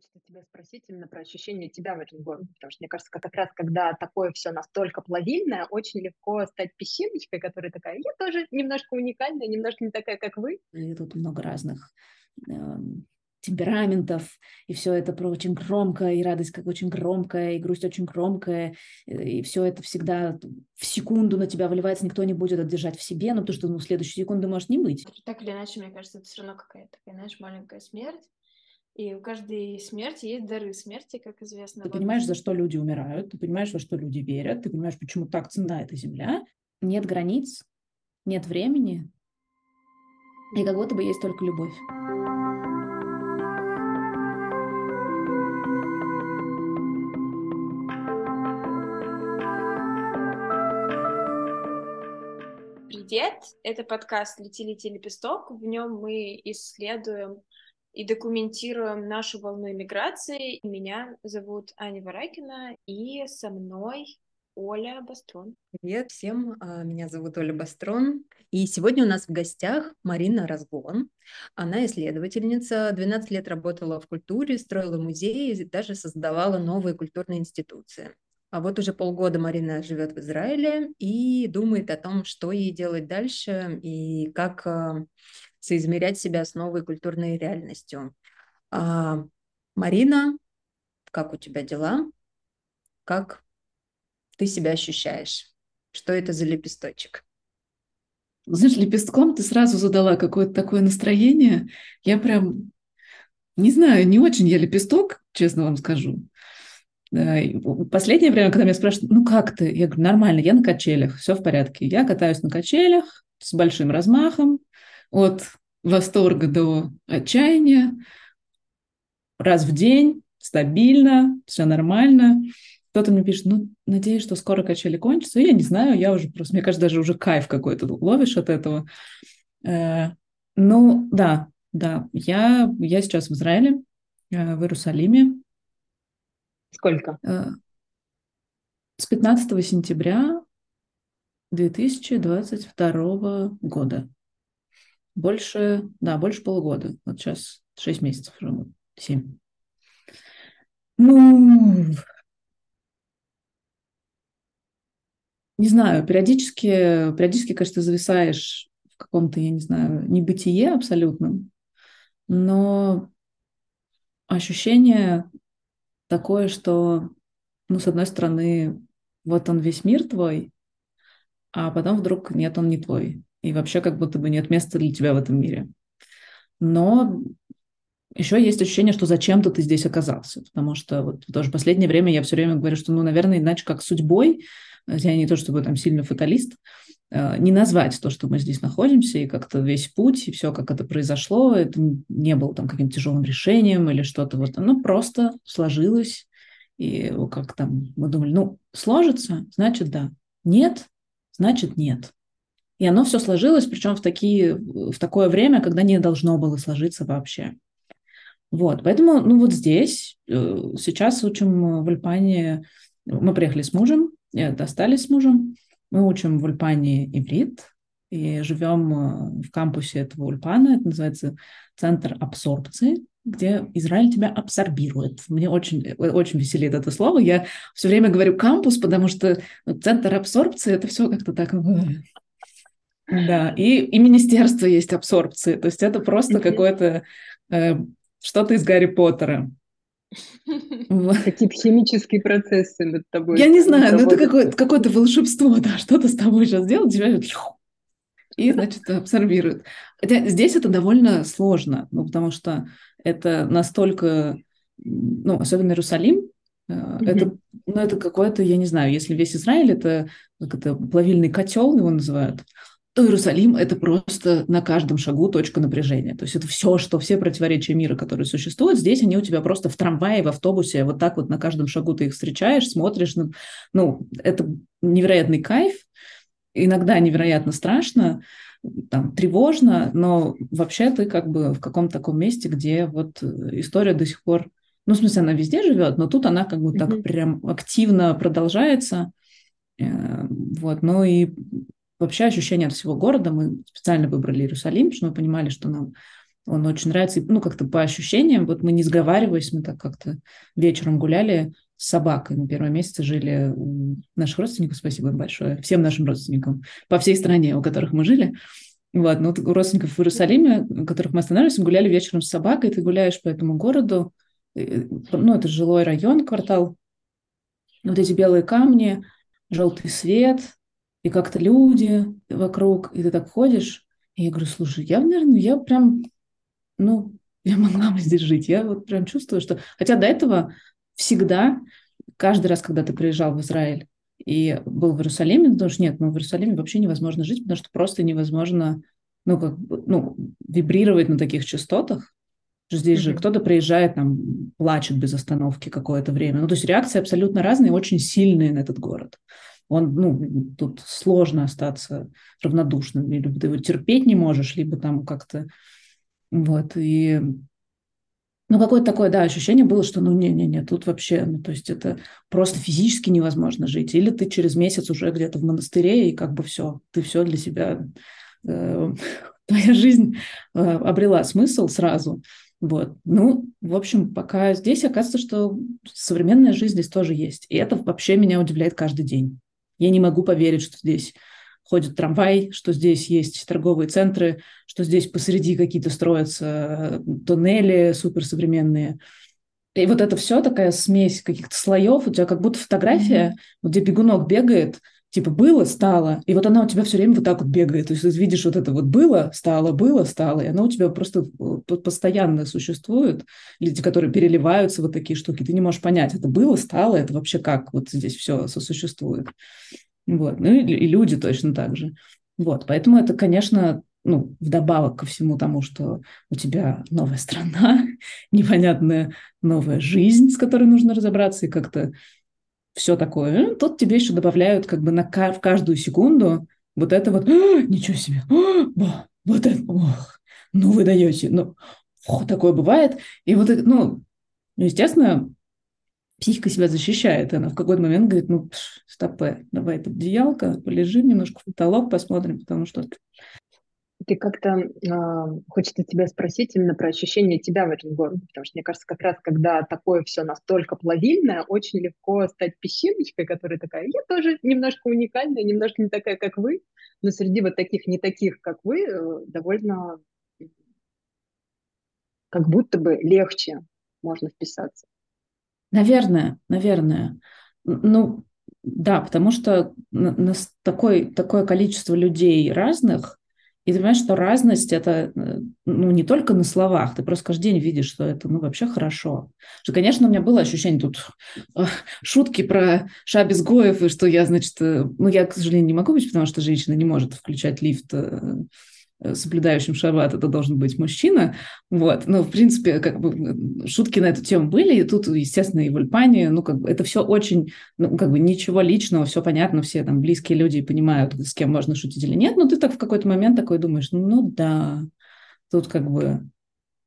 хочется тебя спросить именно про ощущение тебя в этом городе, потому что мне кажется, как раз когда такое все настолько плавильное, очень легко стать песчиночкой, которая такая, я тоже немножко уникальная, немножко не такая, как вы. И тут много разных э, темпераментов, и все это про очень громкое, и радость как очень громкая, и грусть очень громкая, и все это всегда в секунду на тебя выливается, никто не будет держать в себе, но то, что ну, в следующую секунду может не быть. Так или иначе, мне кажется, это все равно какая-то такая, знаешь, маленькая смерть, и у каждой смерти есть дары смерти, как известно. Ты понимаешь, за что люди умирают, ты понимаешь, во что люди верят, ты понимаешь, почему так цена эта земля. Нет границ, нет времени, и как будто бы есть только любовь. Привет! Это подкаст «Лети, лети, лепесток». В нем мы исследуем и документируем нашу волну иммиграции. Меня зовут Аня Варакина, и со мной Оля Бастрон. Привет всем, а, меня зовут Оля Бастрон, и сегодня у нас в гостях Марина Разгон. Она исследовательница, 12 лет работала в культуре, строила музеи и даже создавала новые культурные институции. А вот уже полгода Марина живет в Израиле и думает о том, что ей делать дальше и как а, соизмерять себя с новой культурной реальностью. А, Марина, как у тебя дела? Как ты себя ощущаешь? Что это за лепесточек? Знаешь, лепестком ты сразу задала какое-то такое настроение. Я прям, не знаю, не очень я лепесток, честно вам скажу. Последнее время, когда меня спрашивают, ну как ты? Я говорю, нормально, я на качелях, все в порядке. Я катаюсь на качелях с большим размахом, от восторга до отчаяния, раз в день, стабильно, все нормально. Кто-то мне пишет, ну, надеюсь, что скоро качели кончатся. Я не знаю, я уже просто, мне кажется, даже уже кайф какой-то ловишь от этого. Э, ну, да, да, я, я сейчас в Израиле, э, в Иерусалиме. Сколько? Э, с 15 сентября 2022 года. Больше, да, больше полугода. Вот сейчас 6 месяцев уже, 7. Ну, не знаю, периодически, периодически, кажется, зависаешь в каком-то, я не знаю, небытие абсолютном, но ощущение такое, что, ну, с одной стороны, вот он весь мир твой, а потом вдруг нет, он не твой. И вообще как будто бы нет места для тебя в этом мире. Но еще есть ощущение, что зачем-то ты здесь оказался. Потому что вот тоже последнее время я все время говорю, что, ну, наверное, иначе как судьбой, я не то чтобы там сильно фаталист, э, не назвать то, что мы здесь находимся, и как-то весь путь, и все, как это произошло, это не было там каким-то тяжелым решением или что-то вот, оно просто сложилось, и как там мы думали, ну, сложится, значит, да. Нет, значит, нет. И оно все сложилось, причем в, такие, в такое время, когда не должно было сложиться вообще. Вот, поэтому, ну вот здесь, э, сейчас учим в Ульпане, мы приехали с мужем, остались с мужем, мы учим в Ульпане иврит, и живем э, в кампусе этого Ульпана, это называется Центр абсорбции, где Израиль тебя абсорбирует. Мне очень, э, очень веселит это слово. Я все время говорю кампус, потому что центр абсорбции – это все как-то так да, и, и министерство есть абсорбции. То есть это просто какое-то э, что-то из Гарри Поттера. Какие-то химические процессы над тобой. Я не знаю, но это какое-то, какое-то волшебство, да, что-то с тобой сейчас делать, тебя и, значит, абсорбирует. Хотя здесь это довольно сложно, ну, потому что это настолько, ну, особенно Иерусалим, mm-hmm. это, ну, это какое-то, я не знаю, если весь Израиль, это как это плавильный котел его называют, то Иерусалим – это просто на каждом шагу точка напряжения. То есть это все, что все противоречия мира, которые существуют, здесь они у тебя просто в трамвае, в автобусе, вот так вот на каждом шагу ты их встречаешь, смотришь. Ну, ну это невероятный кайф, иногда невероятно страшно, там, тревожно, но вообще ты как бы в каком-то таком месте, где вот история до сих пор, ну, в смысле, она везде живет, но тут она как бы mm-hmm. так прям активно продолжается. Э, вот, ну и вообще ощущение от всего города. Мы специально выбрали Иерусалим, потому что мы понимали, что нам он очень нравится. Ну, как-то по ощущениям, вот мы не сговариваясь, мы так как-то вечером гуляли с собакой. Мы первые месяцы жили у наших родственников, спасибо им большое, всем нашим родственникам по всей стране, у которых мы жили. Вот, ну, у родственников в Иерусалиме, у которых мы останавливались, мы гуляли вечером с собакой, ты гуляешь по этому городу, ну, это жилой район, квартал, вот эти белые камни, желтый свет, и как-то люди вокруг, и ты так ходишь, и я говорю, слушай, я, наверное, я прям, ну, я могла бы здесь жить. Я вот прям чувствую, что... Хотя до этого всегда, каждый раз, когда ты приезжал в Израиль и был в Иерусалиме, потому что нет, ну, в Иерусалиме вообще невозможно жить, потому что просто невозможно, ну, как бы, ну, вибрировать на таких частотах. Здесь же кто-то приезжает, там, плачет без остановки какое-то время. Ну, то есть реакции абсолютно разные, очень сильные на этот город он, ну, тут сложно остаться равнодушным, либо ты его терпеть не можешь, либо там как-то, вот, и, ну, какое-то такое, да, ощущение было, что, ну, не-не-не, тут вообще, ну, то есть это просто физически невозможно жить, или ты через месяц уже где-то в монастыре, и как бы все, ты все для себя, э, твоя жизнь э, обрела смысл сразу, вот. Ну, в общем, пока здесь оказывается, что современная жизнь здесь тоже есть. И это вообще меня удивляет каждый день. Я не могу поверить, что здесь ходит трамвай, что здесь есть торговые центры, что здесь посреди какие-то строятся э, туннели суперсовременные. И вот это все такая смесь каких-то слоев, у тебя как будто фотография, mm-hmm. где бегунок бегает, типа было, стало, и вот она у тебя все время вот так вот бегает. То есть видишь вот это вот было, стало, было, стало, и она у тебя просто э, постоянно существует. Люди, которые переливаются вот такие штуки, ты не можешь понять, это было, стало, это вообще как вот здесь все сосуществует. Вот. Ну и, и люди точно так же. Вот. Поэтому это, конечно, ну, вдобавок ко всему тому, что у тебя новая страна, непонятная новая жизнь, с которой нужно разобраться и как-то все такое. Тут тебе еще добавляют как бы на, в каждую секунду вот это вот, «А, ничего себе, вот это, ох, ну вы даете, ну, ох, такое бывает. И вот, ну, естественно, психика себя защищает. Она в какой-то момент говорит, ну, стопе, давай под одеялко, полежим немножко в потолок, посмотрим, потому что ты как-то э, хочется тебя спросить именно про ощущение тебя в этом городе, потому что мне кажется, как раз когда такое все настолько плавильное, очень легко стать песчиночкой, которая такая, я тоже немножко уникальная, немножко не такая, как вы, но среди вот таких не таких, как вы, э, довольно как будто бы легче можно вписаться. Наверное, наверное. Ну, да, потому что на, на такое, такое количество людей разных, и ты понимаешь, что разность это э, ну, не только на словах, ты просто каждый день видишь, что это ну, вообще хорошо. Что, конечно, у меня было ощущение тут э, шутки про шабис Гоев, и что я, значит, э, ну, я, к сожалению, не могу быть, потому что женщина не может включать лифт соблюдающим шаббат это должен быть мужчина. Вот. Но, в принципе, как бы шутки на эту тему были, и тут, естественно, и в Ульпане, ну, как бы это все очень, ну, как бы ничего личного, все понятно, все там близкие люди понимают, с кем можно шутить или нет, но ты так в какой-то момент такой думаешь, ну, да, тут как бы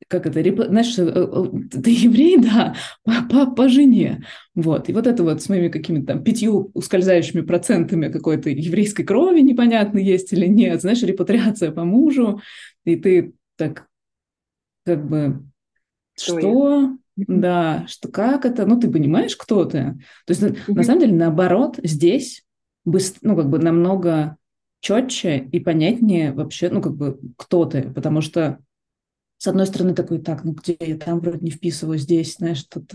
как это, реп... знаешь, э, э, ты еврей, да, по, по, по жене. Вот. И вот это вот с моими какими-то там пятью ускользающими процентами какой-то еврейской крови непонятно есть или нет, знаешь, репатриация по мужу, и ты так как бы, что? что? Да, что как это? Ну, ты понимаешь, кто ты? То есть, на самом деле, наоборот, здесь быстро, ну, как бы намного четче и понятнее вообще, ну, как бы, кто ты, потому что с одной стороны, такой, так, ну где я там вроде не вписываю, здесь, знаешь, тут,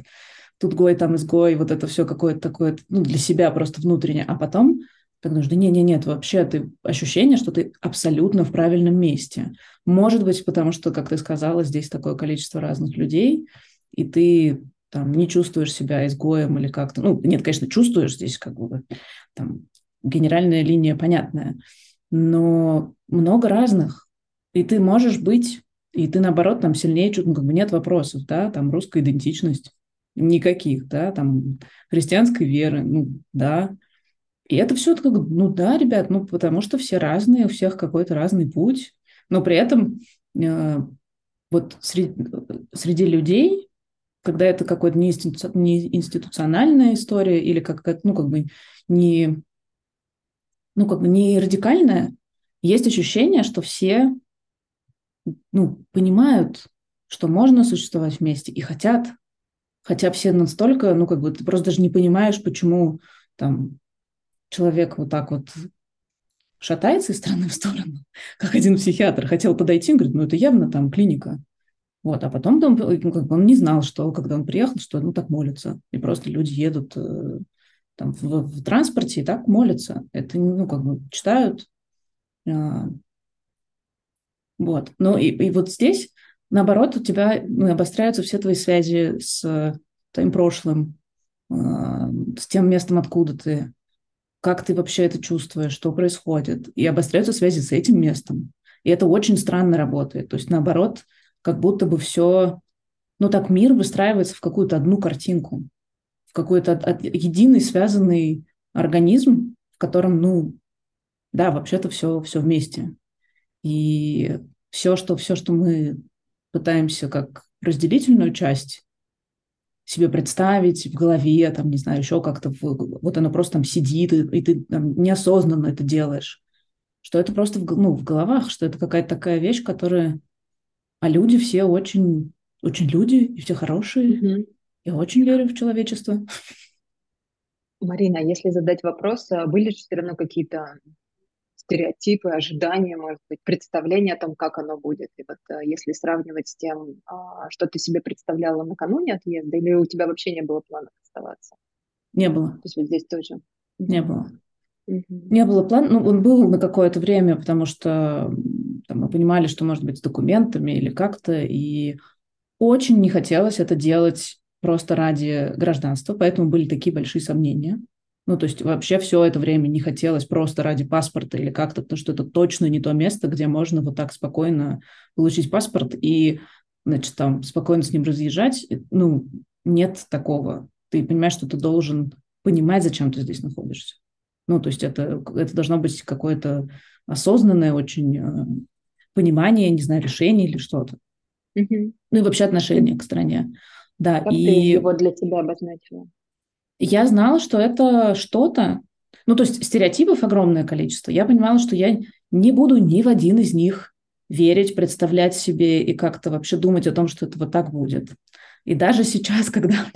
тут гой, там изгой, вот это все какое-то такое, ну, для себя просто внутреннее. А потом так нужно, не-не, нет, вообще ты ощущение, что ты абсолютно в правильном месте. Может быть, потому что, как ты сказала, здесь такое количество разных людей, и ты там не чувствуешь себя изгоем или как-то. Ну, нет, конечно, чувствуешь здесь как бы там генеральная линия понятная, но много разных. И ты можешь быть и ты, наоборот, там сильнее чуть, ну, как бы нет вопросов, да, там русская идентичность, никаких, да, там христианской веры, ну, да. И это все как, ну, да, ребят, ну, потому что все разные, у всех какой-то разный путь, но при этом э, вот среди, среди людей, когда это какая-то не, институ, не институциональная история или как, ну, как бы не, ну, как бы не радикальная, есть ощущение, что все ну, понимают, что можно существовать вместе и хотят, хотя все настолько, ну, как бы ты просто даже не понимаешь, почему там человек вот так вот шатается из стороны в сторону, как один психиатр хотел подойти, он говорит, ну, это явно там клиника. Вот, а потом он, ну, как бы он не знал, что, когда он приехал, что ну так молятся. И просто люди едут э, там, в, в транспорте и так молятся. Это, ну, как бы читают. Э, вот. Ну, и, и вот здесь, наоборот, у тебя ну, обостряются все твои связи с твоим прошлым, э, с тем местом, откуда ты, как ты вообще это чувствуешь, что происходит. И обостряются связи с этим местом. И это очень странно работает. То есть, наоборот, как будто бы все, ну так мир выстраивается в какую-то одну картинку, в какой-то единый связанный организм, в котором, ну, да, вообще-то все, все вместе. И все, что, все, что мы пытаемся как разделительную часть себе представить в голове, там, не знаю, еще как-то, вот оно просто там сидит, и, и ты там, неосознанно это делаешь, что это просто в, ну, в головах, что это какая-то такая вещь, которая а люди все очень, очень люди, и все хорошие. Угу. Я очень верю в человечество. Марина, если задать вопрос, а были же все равно какие-то стереотипы, ожидания, может быть, представления о том, как оно будет. И вот э, если сравнивать с тем, а, что ты себе представляла накануне отъезда, или у тебя вообще не было планов оставаться? Не было. То есть вот здесь тоже? Не было. Не было плана, ну, он был на какое-то время, потому что там, мы понимали, что может быть с документами или как-то, и очень не хотелось это делать просто ради гражданства, поэтому были такие большие сомнения. Ну, то есть вообще все это время не хотелось просто ради паспорта или как-то, потому что это точно не то место, где можно вот так спокойно получить паспорт и, значит, там спокойно с ним разъезжать. Ну, нет такого. Ты понимаешь, что ты должен понимать, зачем ты здесь находишься. Ну, то есть это, это должно быть какое-то осознанное очень э, понимание, не знаю, решение или что-то. Угу. Ну и вообще отношение к стране. Да, как и... ты его для тебя обозначила? Я знала, что это что-то, ну, то есть стереотипов огромное количество. Я понимала, что я не буду ни в один из них верить, представлять себе и как-то вообще думать о том, что это вот так будет. И даже сейчас, когда,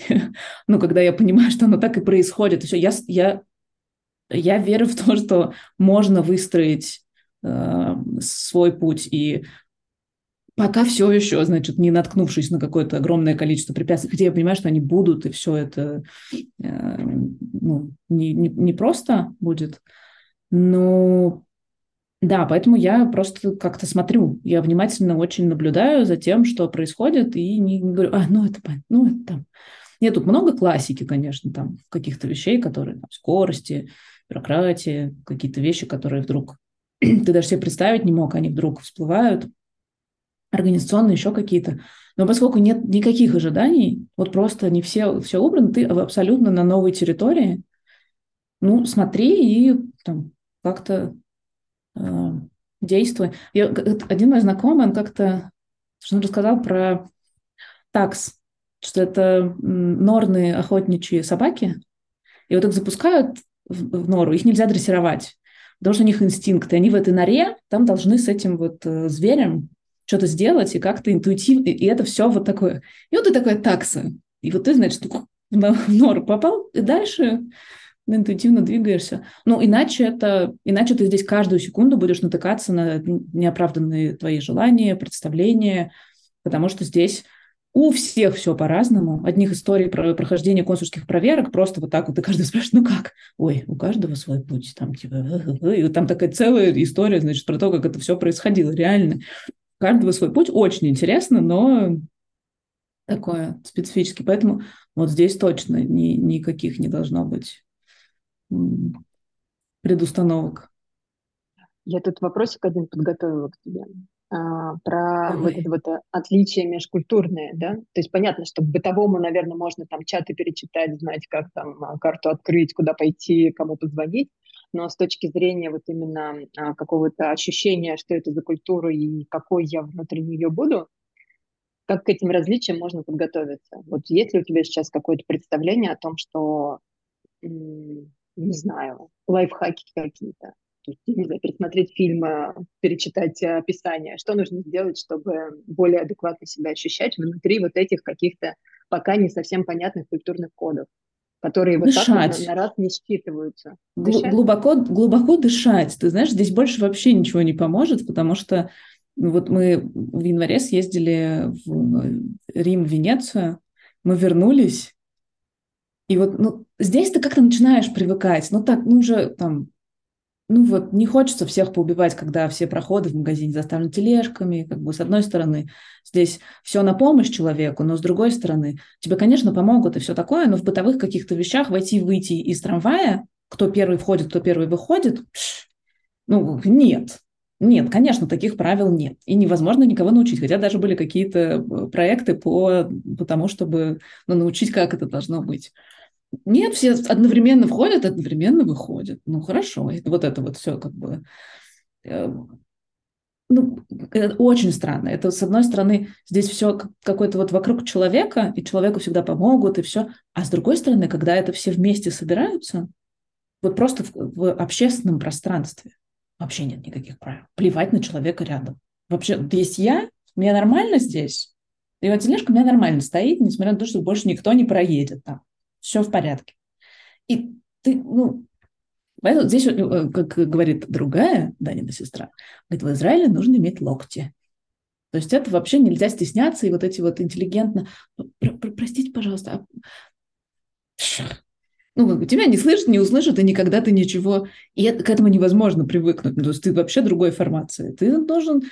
ну, когда я понимаю, что оно так и происходит, все, я, я я верю в то, что можно выстроить э, свой путь и пока все еще, значит, не наткнувшись на какое-то огромное количество препятствий, хотя я понимаю, что они будут, и все это э, ну, не, не, не просто будет, но да, поэтому я просто как-то смотрю, я внимательно очень наблюдаю за тем, что происходит, и не говорю, а, ну это, ну это там. Нет, тут много классики, конечно, там каких-то вещей, которые там, скорости, бюрократия, какие-то вещи, которые вдруг ты даже себе представить не мог, они вдруг всплывают, организационные еще какие-то. Но поскольку нет никаких ожиданий, вот просто не все, все убрано, ты абсолютно на новой территории, ну, смотри и там как-то э, действуй. Я, один мой знакомый, он как-то он рассказал про такс, что это норные охотничьи собаки, и вот их запускают в, в нору, их нельзя дрессировать, потому что у них инстинкты. Они в этой норе там должны с этим вот э, зверем что-то сделать и как-то интуитивно, и это все вот такое. И вот ты такая такса. И вот ты, значит, в нору попал, и дальше интуитивно двигаешься. Ну, иначе это, иначе ты здесь каждую секунду будешь натыкаться на неоправданные твои желания, представления, потому что здесь у всех все по-разному. Одних историй про прохождение консульских проверок просто вот так вот, и каждый спрашивает, ну как? Ой, у каждого свой путь. Там типа, и там такая целая история, значит, про то, как это все происходило реально. Каждого свой путь. Очень интересно, но такое специфический. Поэтому вот здесь точно ни, никаких не должно быть предустановок. Я тут вопросик один подготовила к тебе. А, про Ой. вот это вот отличие межкультурное, да, то есть понятно, что бытовому, наверное, можно там чаты перечитать, знать, как там карту открыть, куда пойти, кому позвонить, но с точки зрения вот именно а, какого-то ощущения, что это за культура и какой я внутри нее буду, как к этим различиям можно подготовиться? Вот есть ли у тебя сейчас какое-то представление о том, что, не знаю, лайфхаки какие-то? То есть, не знаю, пересмотреть фильмы, перечитать описание. Что нужно сделать, чтобы более адекватно себя ощущать внутри вот этих каких-то пока не совсем понятных культурных кодов, которые вот дышать. так вот на, на раз не считываются. Дышать? Глубоко, глубоко дышать. Ты знаешь, здесь больше вообще ничего не поможет, потому что ну, вот мы в январе съездили в Рим, в Венецию, мы вернулись, и вот ну, здесь ты как-то начинаешь привыкать. Ну так, ну уже там, ну вот не хочется всех поубивать, когда все проходы в магазине заставлены тележками. Как бы с одной стороны здесь все на помощь человеку, но с другой стороны тебе, конечно, помогут и все такое, но в бытовых каких-то вещах войти и выйти из трамвая, кто первый входит, кто первый выходит, ну нет. Нет, конечно, таких правил нет. И невозможно никого научить. Хотя даже были какие-то э, проекты по, по тому, чтобы ну, научить, как это должно быть. Нет, все одновременно входят, одновременно выходят. Ну, хорошо. Вот это вот все как бы... Э, ну, это очень странно. Это, с одной стороны, здесь все какое-то вот вокруг человека, и человеку всегда помогут, и все. А с другой стороны, когда это все вместе собираются, вот просто в, в общественном пространстве, Вообще нет никаких правил. Плевать на человека рядом. Вообще, есть я, мне нормально здесь. И вот тележка у меня нормально стоит, несмотря на то, что больше никто не проедет там. Все в порядке. И ты, ну, поэтому здесь, э, как говорит другая Данина сестра, говорит, в Израиле нужно иметь локти. То есть это вообще нельзя стесняться, и вот эти вот интеллигентно... Простите, пожалуйста, а ну, тебя не слышат, не услышат, и никогда ты ничего... И это, к этому невозможно привыкнуть. Ну, то есть ты вообще другой формации. Ты должен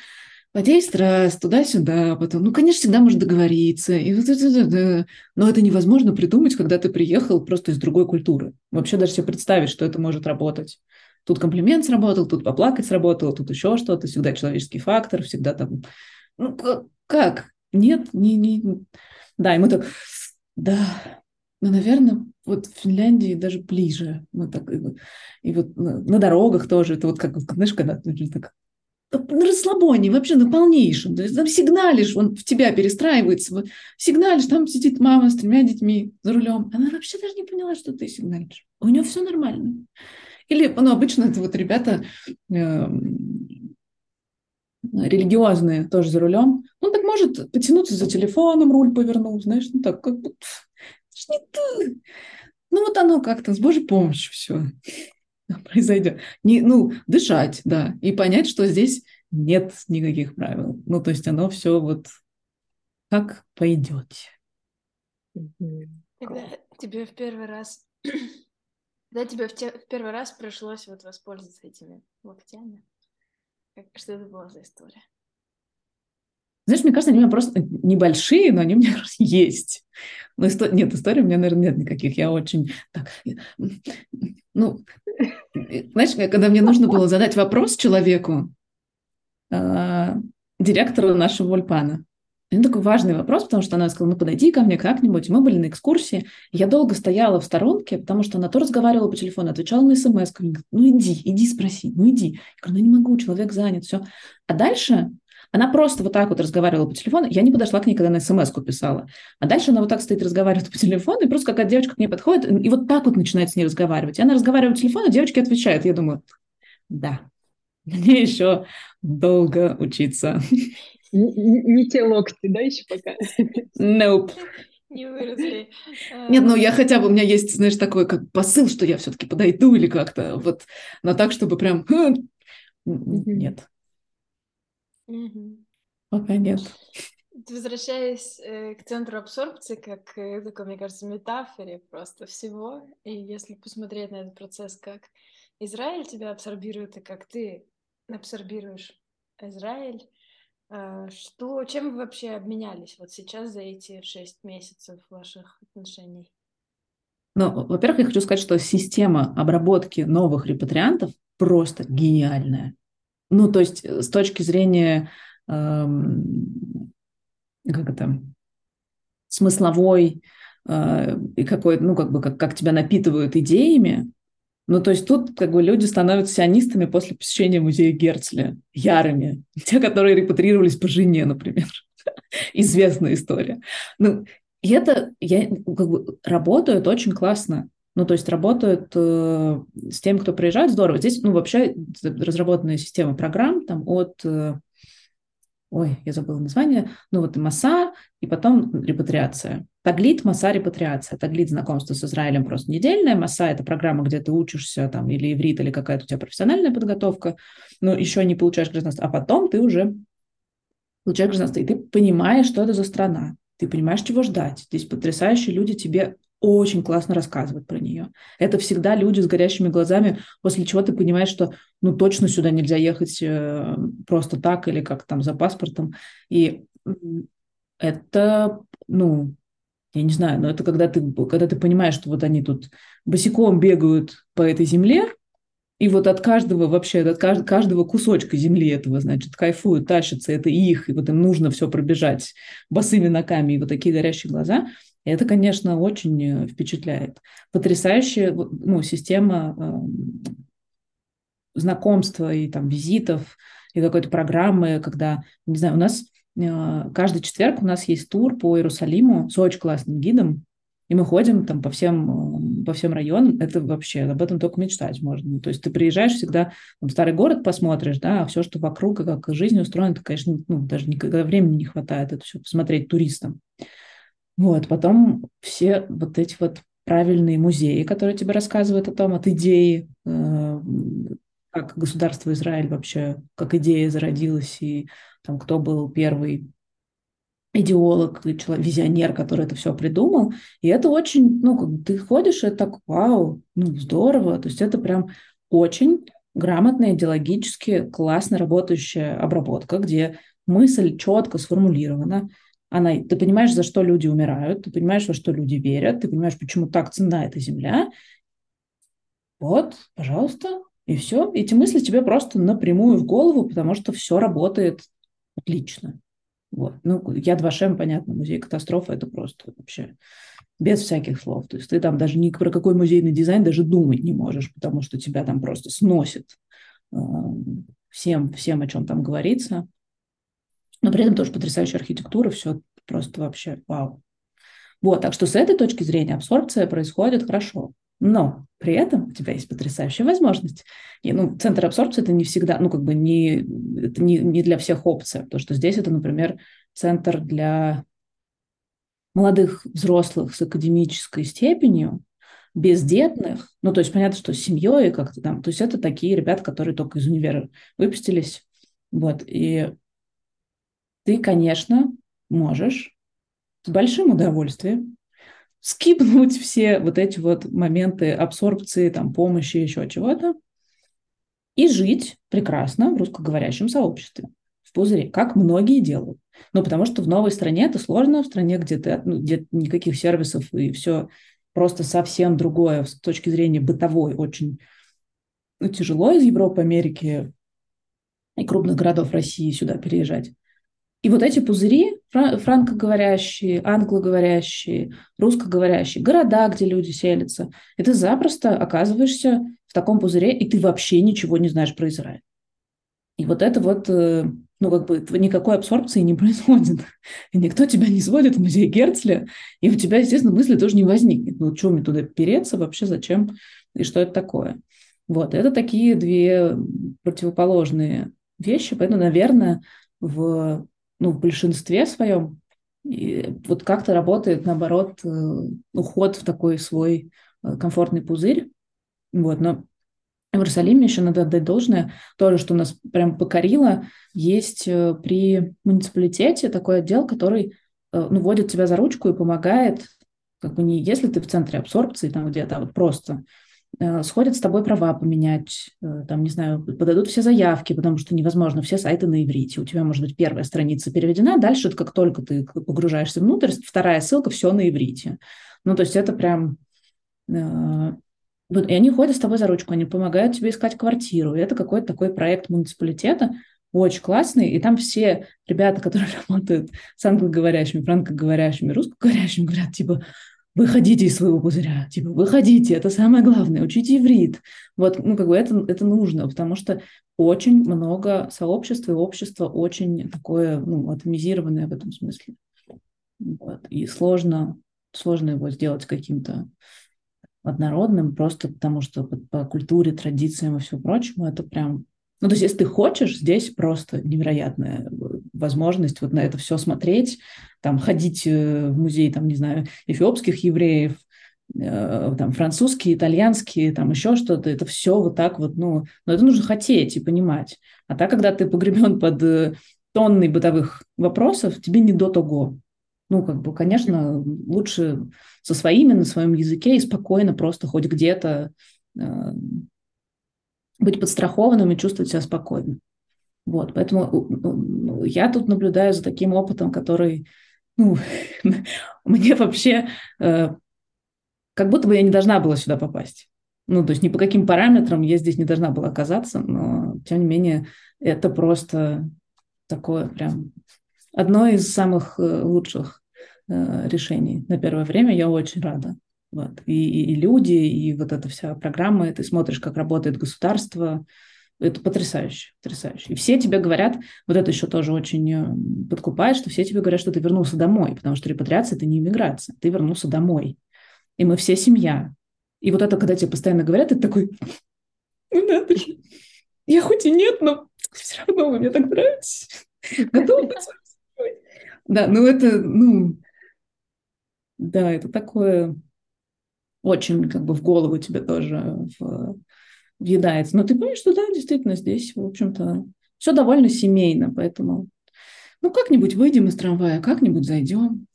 подействовать раз, туда-сюда, потом... Ну, конечно, всегда можно договориться. И вот это, Но это невозможно придумать, когда ты приехал просто из другой культуры. Вообще даже себе представить, что это может работать. Тут комплимент сработал, тут поплакать сработало, тут еще что-то. Всегда человеческий фактор, всегда там... Ну, как? Нет, не... не... Да, и мы так... Да, ну, наверное, вот в Финляндии даже ближе. Ну, так, и, и вот на, на дорогах тоже. Это вот как, знаешь, когда так на расслабоне, вообще на полнейшем. То есть там сигналишь, он в тебя перестраивается. сигналишь, там сидит мама с тремя детьми за рулем. Она вообще даже не поняла, что ты сигналишь. У нее все нормально. Или, ну, обычно это вот ребята э, религиозные тоже за рулем. Он так может потянуться за телефоном, руль повернуть, знаешь, ну так как ты. Ну вот оно как-то с Божьей помощью все произойдет. Не, ну, дышать, да, и понять, что здесь нет никаких правил. Ну, то есть оно все вот как пойдет. Когда тебе в первый раз, когда тебе в, те, в первый раз пришлось вот воспользоваться этими локтями, как, что это была за история? Знаешь, мне кажется, они у меня просто небольшие, но они у меня есть. Но исто... Нет, истории у меня, наверное, нет никаких. Я очень... Так, ну, знаешь, когда мне нужно было задать вопрос человеку, э, директору нашего Ульпана, это такой важный вопрос, потому что она сказала, ну подойди ко мне как-нибудь. Мы были на экскурсии. Я долго стояла в сторонке, потому что она то разговаривала по телефону, отвечала на смс. Ну иди, иди спроси, ну иди. Я говорю, ну не могу, человек занят, все. А дальше она просто вот так вот разговаривала по телефону. Я не подошла к ней, когда на смс писала. А дальше она вот так стоит, разговаривает по телефону, и просто какая-то девочка к ней подходит, и вот так вот начинает с ней разговаривать. И она разговаривает по телефону, девочки отвечают. Я думаю, да, мне еще долго учиться. Не, не те локти, да, еще пока? Nope. Не выросли. Нет, ну я хотя бы, у меня есть, знаешь, такой как посыл, что я все-таки подойду или как-то вот, но так, чтобы прям... Нет. Угу. Пока нет. Возвращаясь э, к центру абсорбции, как э, такой, мне кажется, метафоре просто всего, и если посмотреть на этот процесс, как Израиль тебя абсорбирует, и как ты абсорбируешь Израиль, э, что, чем вы вообще обменялись вот сейчас за эти шесть месяцев ваших отношений? Ну, во-первых, я хочу сказать, что система обработки новых репатриантов просто гениальная. Ну, то есть э, с точки зрения, эм, как это, смысловой э, и какой, ну, как бы, как, как тебя напитывают идеями, ну, то есть тут как бы люди становятся сионистами после посещения музея Герцля, ярыми, те, которые репатрировались по жене, например. Известная история. Ну, и это я, как бы, работает очень классно. Ну, то есть работают э, с тем, кто приезжает, здорово. Здесь, ну, вообще разработанная система программ там от э, ой, я забыла название, ну вот и Маса, и потом репатриация. Таглит, Маса, репатриация. Таглит – знакомство с Израилем просто недельное, Маса – это программа, где ты учишься, там, или иврит, или какая-то у тебя профессиональная подготовка, но еще не получаешь гражданство, а потом ты уже получаешь гражданство, и ты понимаешь, что это за страна, ты понимаешь, чего ждать. Здесь потрясающие люди тебе очень классно рассказывают про нее. Это всегда люди с горящими глазами, после чего ты понимаешь, что ну точно сюда нельзя ехать э, просто так или как там за паспортом. И это, ну, я не знаю, но это когда ты, когда ты понимаешь, что вот они тут босиком бегают по этой земле, и вот от каждого вообще, от каждого кусочка земли этого, значит, кайфуют, тащатся, это их, и вот им нужно все пробежать босыми ногами, и вот такие горящие глаза – это, конечно, очень э, впечатляет. Потрясающая ну, система э, знакомства и там визитов, и какой-то программы, когда, не знаю, у нас э, каждый четверг у нас есть тур по Иерусалиму с очень классным гидом, и мы ходим там по всем, э, по всем районам, это вообще, об этом только мечтать можно. То есть ты приезжаешь всегда, в старый город посмотришь, да, а все, что вокруг как жизнь устроена, то, конечно, ну, даже никогда времени не хватает это все посмотреть туристам. Вот, потом все вот эти вот правильные музеи, которые тебе рассказывают о том, от идеи, э, как государство Израиль вообще, как идея зародилась, и там кто был первый идеолог, человек, визионер, который это все придумал. И это очень, ну, как ты ходишь, и это так, вау, ну, здорово. То есть это прям очень грамотная, идеологически классно работающая обработка, где мысль четко сформулирована, она, ты понимаешь, за что люди умирают, ты понимаешь, во что люди верят, ты понимаешь, почему так ценна эта земля. Вот, пожалуйста, и все. Эти мысли тебе просто напрямую в голову, потому что все работает отлично. Вот. Ну, Яд Вашем, понятно, музей катастрофы, это просто вообще без всяких слов. То есть ты там даже ни про какой музейный дизайн даже думать не можешь, потому что тебя там просто сносит э, всем, всем, о чем там говорится но при этом тоже потрясающая архитектура, все просто вообще вау. Вот, так что с этой точки зрения абсорбция происходит хорошо. Но при этом у тебя есть потрясающая возможность. И, ну, центр абсорбции это не всегда, ну, как бы не, это не, не для всех опция, потому что здесь это, например, центр для молодых взрослых с академической степенью, бездетных, ну, то есть понятно, что с семьей как-то там, то есть это такие ребята, которые только из универа выпустились, вот, и ты, конечно, можешь с большим удовольствием скипнуть все вот эти вот моменты абсорбции, там, помощи, еще чего-то, и жить прекрасно в русскоговорящем сообществе, в пузыре, как многие делают. Ну, потому что в новой стране это сложно, в стране, где, ты, ну, где никаких сервисов и все просто совсем другое с точки зрения бытовой, очень ну, тяжело из Европы, Америки и крупных городов России сюда переезжать. И вот эти пузыри, франкоговорящие, англоговорящие, русскоговорящие, города, где люди селятся, и ты запросто оказываешься в таком пузыре, и ты вообще ничего не знаешь про Израиль. И вот это вот, э, ну, как бы никакой абсорбции не происходит. И никто тебя не сводит в музей Герцля, и у тебя, естественно, мысли тоже не возникнет. Ну, что мне туда переться вообще, зачем, и что это такое? Вот, это такие две противоположные вещи, поэтому, наверное, в ну, в большинстве своем и вот как-то работает, наоборот, э, уход в такой свой э, комфортный пузырь. Вот, но в Иерусалиме еще надо отдать должное, тоже, что нас прям покорило, есть э, при муниципалитете такой отдел, который ну, водит тебя за ручку и помогает, как бы не если ты в центре абсорбции там где-то, а вот просто сходят с тобой права поменять, э, там, не знаю, подадут все заявки, потому что невозможно, все сайты на иврите. У тебя, может быть, первая страница переведена, дальше, как только ты погружаешься внутрь, вторая ссылка, все на иврите. Ну, то есть это прям... Э, и они ходят с тобой за ручку, они помогают тебе искать квартиру. И это какой-то такой проект муниципалитета, очень классный, и там все ребята, которые работают с англоговорящими, франкоговорящими, русскоговорящими, говорят, типа, выходите из своего пузыря, типа, выходите, это самое главное, учите иврит. Вот, ну, как бы это, это нужно, потому что очень много сообщества, и общество очень такое, ну, атомизированное в этом смысле. Вот. И сложно, сложно его сделать каким-то однородным, просто потому что по, по культуре, традициям и всему прочему это прям... Ну, то есть, если ты хочешь, здесь просто невероятная возможность вот на это все смотреть, там, ходить э, в музей, там, не знаю, эфиопских евреев, э, там, французские, итальянские, там, еще что-то, это все вот так вот, ну, но это нужно хотеть и понимать. А так, когда ты погребен под э, тонной бытовых вопросов, тебе не до того. Ну, как бы, конечно, лучше со своими на своем языке и спокойно просто хоть где-то э, быть подстрахованным и чувствовать себя спокойно. Вот, поэтому ну, я тут наблюдаю за таким опытом, который, ну, мне вообще э, как будто бы я не должна была сюда попасть. Ну, то есть ни по каким параметрам я здесь не должна была оказаться, но, тем не менее, это просто такое прям одно из самых э, лучших Э, решений на первое время, я очень рада. Вот. И, и люди, и вот эта вся программа, и ты смотришь, как работает государство, это потрясающе, потрясающе. И все тебе говорят, вот это еще тоже очень э, подкупает, что все тебе говорят, что ты вернулся домой, потому что репатриация – это не иммиграция, ты вернулся домой. И мы все семья. И вот это, когда тебе постоянно говорят, ты такой, ну да, ты я хоть и нет, но все равно вы мне так нравитесь. Готова быть Да, ну это, ну, да, это такое очень как бы в голову тебе тоже в, въедается. Но ты понимаешь, что да, действительно здесь, в общем-то, все довольно семейно, поэтому ну как-нибудь выйдем из трамвая, как-нибудь зайдем,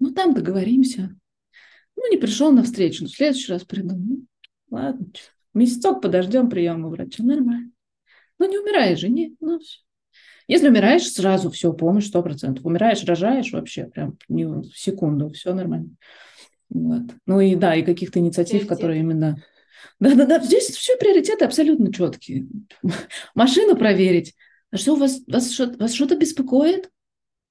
ну там договоримся. Ну не пришел на встречу, но в следующий раз приду. Ну, ладно, месяцок подождем приема врача, нормально. Ну не умираешь же, не, ну все. Если умираешь, сразу все, помощь сто процентов. Умираешь, рожаешь, вообще прям не секунду, все нормально. Вот. Ну и да, и каких-то инициатив, Приоритет. которые именно... Да-да-да, здесь все приоритеты абсолютно четкие. Машину проверить. А что вас, вас, что, вас что-то беспокоит?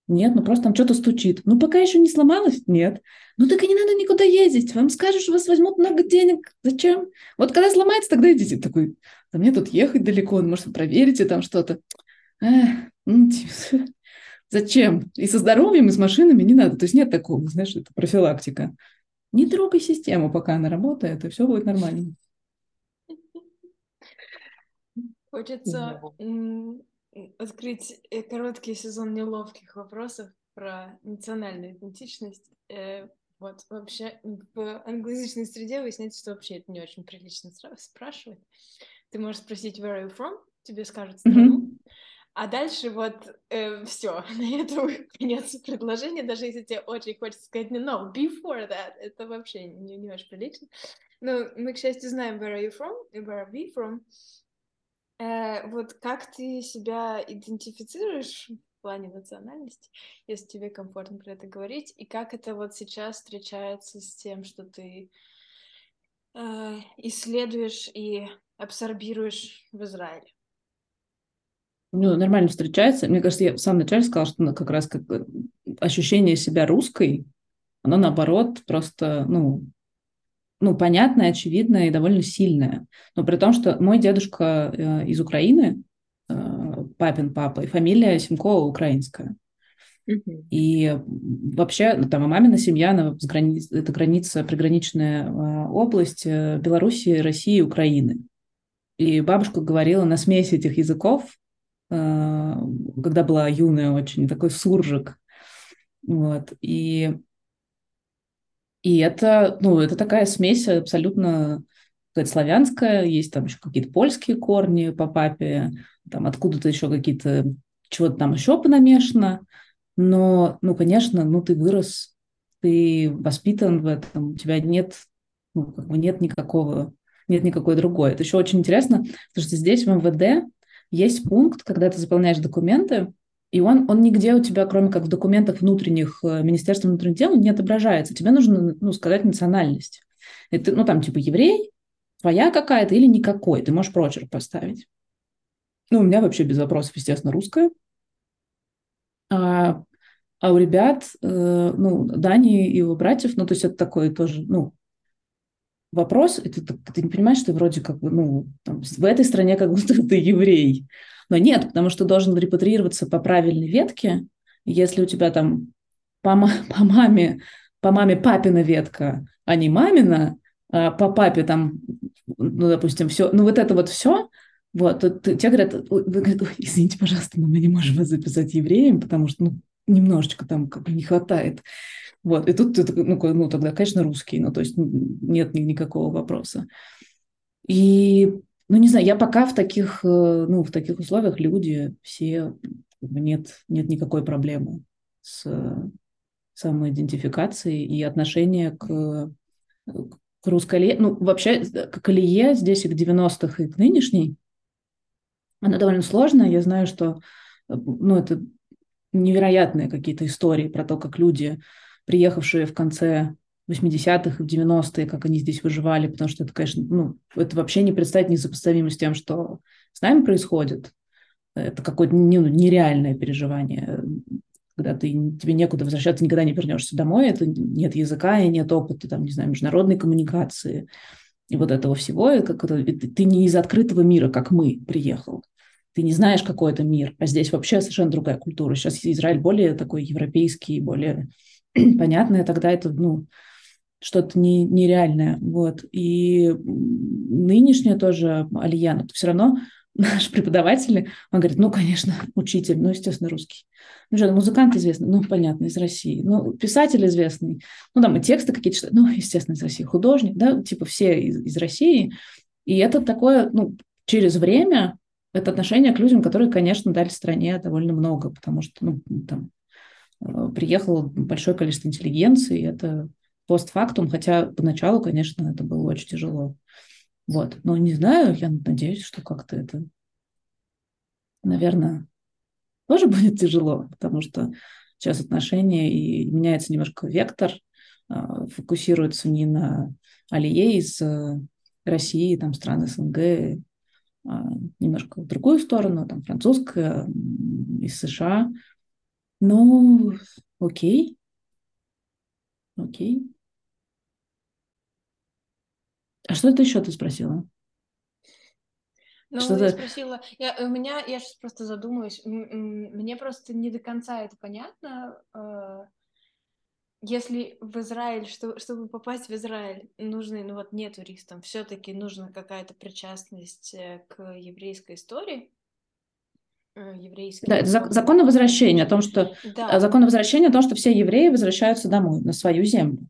Нет, ну просто там что-то стучит. Ну пока еще не сломалось? Нет. Ну так и не надо никуда ездить. Вам скажут, что вас возьмут много денег. Зачем? Вот когда сломается, тогда идите. Такой, да мне тут ехать далеко, может, проверите там что-то. Эх, ну, типа, зачем? И со здоровьем, и с машинами не надо. То есть нет такого, знаешь, это профилактика. Не трогай систему, пока она работает, и все будет нормально. Хочется открыть э, короткий сезон неловких вопросов про национальную идентичность. Э, вот, вообще, в англоязычной среде выясняется, что вообще это не очень прилично спрашивать. Ты можешь спросить, where are you from? Тебе скажут страну. А дальше вот э, все, на этом конец предложения, даже если тебе очень хочется сказать no, no before that, это вообще не, не очень прилично. Но мы, к счастью, знаем where are you from where are we from. Э, вот как ты себя идентифицируешь в плане национальности, если тебе комфортно про это говорить, и как это вот сейчас встречается с тем, что ты э, исследуешь и абсорбируешь в Израиле? Ну, нормально встречается. Мне кажется, я в самом начале сказала, что как раз как ощущение себя русской, оно наоборот просто, ну, ну, понятное, очевидное и довольно сильное. Но при том, что мой дедушка э, из Украины, э, папин папа, и фамилия Симкова украинская. И вообще, ну, там, и мамина семья, она с грани... это граница, приграничная э, область э, Белоруссии, России и Украины. И бабушка говорила на смеси этих языков, Э, когда была юная очень, такой суржик. Вот. И, и это, ну, это такая смесь абсолютно сказать, славянская, есть там еще какие-то польские корни по папе, там откуда-то еще какие-то, чего-то там еще понамешано, но, ну, конечно, ну, ты вырос, ты воспитан в этом, у тебя нет, ну, как бы нет никакого, нет никакой другой. Это еще очень интересно, потому что здесь в МВД есть пункт, когда ты заполняешь документы, и он, он нигде у тебя, кроме как в документах внутренних э, Министерства внутренних дел, не отображается. Тебе нужно ну, сказать национальность. Это, ну, там, типа, еврей, твоя какая-то или никакой. Ты можешь прочерк поставить. Ну, у меня вообще без вопросов, естественно, русская. А, а у ребят, э, ну, Дани и его братьев, ну, то есть это такой тоже, ну, вопрос, и ты, ты не понимаешь, что ты вроде как бы, ну, там, в этой стране как будто ты еврей. Но нет, потому что должен репатриироваться по правильной ветке. Если у тебя там по, по маме, по маме папина ветка, а не мамина, а, по папе там, ну, допустим, все, ну, вот это вот все, вот, то, то, тебе говорят, вы говорят, извините, пожалуйста, но мы не можем вас записать евреем, потому что, ну, немножечко там как бы не хватает. Вот, и тут ты, ну, ну, тогда, конечно, русский, ну, то есть нет никакого вопроса. И, ну, не знаю, я пока в таких, э, ну, в таких условиях люди все, нет, нет никакой проблемы с самоидентификацией и отношения к, к русской. Ну, вообще, к алие здесь и к 90-х, и к нынешней, она довольно сложная. Я знаю, что, ну, это невероятные какие-то истории про то, как люди, приехавшие в конце 80-х и 90-е, как они здесь выживали, потому что это, конечно, ну, это вообще не представить несопоставимо с тем, что с нами происходит. Это какое-то ну, нереальное переживание, когда ты, тебе некуда возвращаться, никогда не вернешься домой, это нет языка и нет опыта, там, не знаю, международной коммуникации и вот этого всего. Как это, ты не из открытого мира, как мы, приехал ты не знаешь, какой это мир, а здесь вообще совершенно другая культура. Сейчас Израиль более такой европейский, более понятный, а тогда это, ну, что-то не, нереальное. Вот. И нынешняя тоже Алия, но все равно наш преподаватель, он говорит, ну, конечно, учитель, ну, естественно, русский. Ну, что, музыкант известный, ну, понятно, из России. Ну, писатель известный, ну, там и тексты какие-то читают, ну, естественно, из России. Художник, да, типа все из, из России. И это такое, ну, через время это отношение к людям, которые, конечно, дали стране довольно много, потому что ну, там приехало большое количество интеллигенции, это постфактум, хотя поначалу, конечно, это было очень тяжело. Вот. Но не знаю, я надеюсь, что как-то это, наверное, тоже будет тяжело, потому что сейчас отношения и меняется немножко вектор, а, фокусируется не на алие из э, России, там, стран СНГ, а, немножко в другую сторону, там французская из США. Ну, окей. Окей. А что это еще ты спросила? Ну, я спросила, я, у меня, я сейчас просто задумаюсь, мне просто не до конца это понятно, а, если в Израиль, что, чтобы попасть в Израиль, нужны, ну вот не туристам, все-таки нужна какая-то причастность э, к еврейской истории, э, еврейский. Да, это закон о возвращении, о том, что да. закон о возвращении о том, что все евреи возвращаются домой, на свою землю.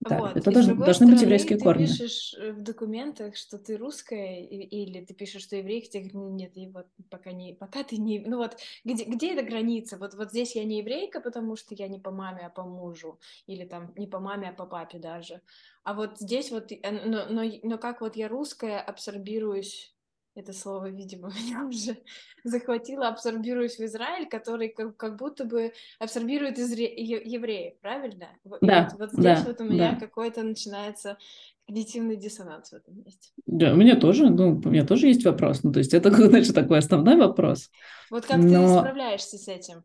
Да, вот. это должны, должны быть еврейские ты корни. Ты пишешь э, в документах, что ты русская, или ты пишешь, что еврей, тебе говорят, нет, и вот пока не, пока ты не, ну вот где, где эта граница? Вот вот здесь я не еврейка, потому что я не по маме, а по мужу, или там не по маме, а по папе даже. А вот здесь вот, э, но, но, но как вот я русская абсорбируюсь это слово, видимо, меня уже захватило, абсорбируюсь в Израиль, который как, как будто бы абсорбирует из евреев, правильно? Да, вот, вот здесь да, вот у меня да. какой-то начинается когнитивный диссонанс в этом месте. Да, у меня тоже, ну, у меня тоже есть вопрос, ну, то есть это, значит, такой основной вопрос. Вот как Но... ты справляешься с этим?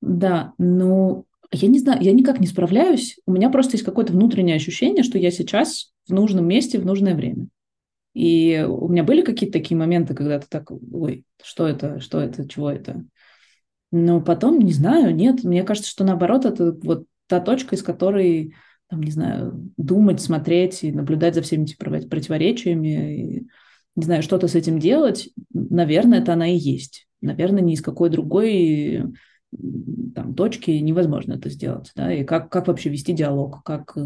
Да, ну, я не знаю, я никак не справляюсь, у меня просто есть какое-то внутреннее ощущение, что я сейчас в нужном месте в нужное время. И у меня были какие-то такие моменты, когда ты так, ой, что это, что это, чего это. Но потом, не знаю, нет, мне кажется, что наоборот, это вот та точка, из которой, там, не знаю, думать, смотреть и наблюдать за всеми этими противоречиями, и, не знаю, что-то с этим делать, наверное, это она и есть. Наверное, ни из какой другой там, точки невозможно это сделать. Да? И как, как вообще вести диалог, как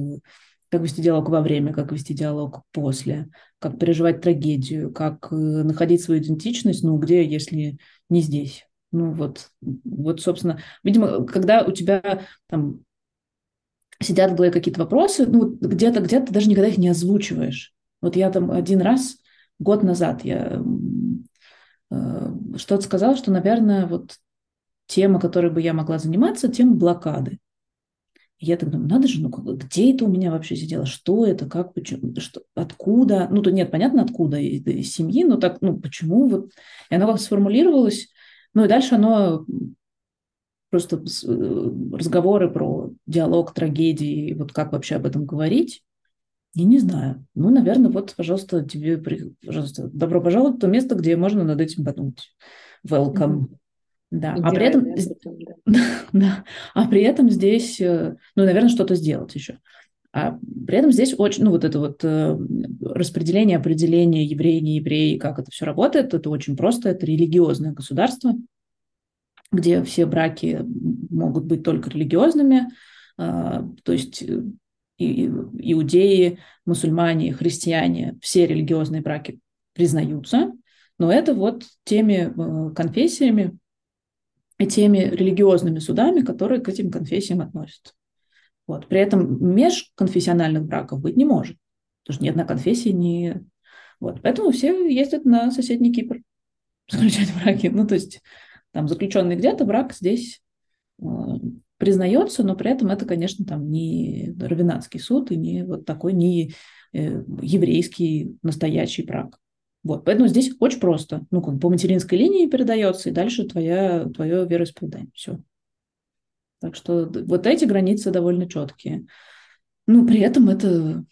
как вести диалог во время, как вести диалог после, как переживать трагедию, как э, находить свою идентичность, ну, где, если не здесь. Ну, вот, вот, собственно, видимо, когда у тебя там сидят в голове какие-то вопросы, ну, где-то, где-то даже никогда их не озвучиваешь. Вот я там один раз, год назад, я э, что-то сказала, что, наверное, вот тема, которой бы я могла заниматься, тема блокады. Я так думаю, надо же, ну где это у меня вообще сидело, что это, как, почему, что, откуда, ну то нет, понятно, откуда, из, из семьи, но так, ну почему вот, и оно как сформулировалось, ну и дальше оно просто э, разговоры про диалог, трагедии, вот как вообще об этом говорить, я не знаю. Ну, наверное, вот, пожалуйста, тебе, пожалуйста, добро пожаловать в то место, где можно над этим подумать. Welcome. Mm-hmm. Да, а при этом, да. да, а при этом здесь, э, ну, наверное, что-то сделать еще. А при этом здесь очень, ну, вот это вот э, распределение, определение евреи, не евреи, как это все работает, это очень просто, это религиозное государство, где все браки могут быть только религиозными, э, то есть э, иудеи, мусульмане, христиане, все религиозные браки признаются, но это вот теми конфессиями теми религиозными судами, которые к этим конфессиям относятся. Вот. При этом межконфессиональных браков быть не может, потому что ни одна конфессия не... Вот. Поэтому все ездят на соседний Кипр заключать браки. Ну, то есть там заключенный где-то, брак здесь э, признается, но при этом это, конечно, там не Равенатский суд и не вот такой не э, еврейский настоящий брак. Вот, поэтому здесь очень просто. Ну, как по материнской линии передается, и дальше твоя, твое вероисповедание. Все. Так что вот эти границы довольно четкие. Ну, при этом это,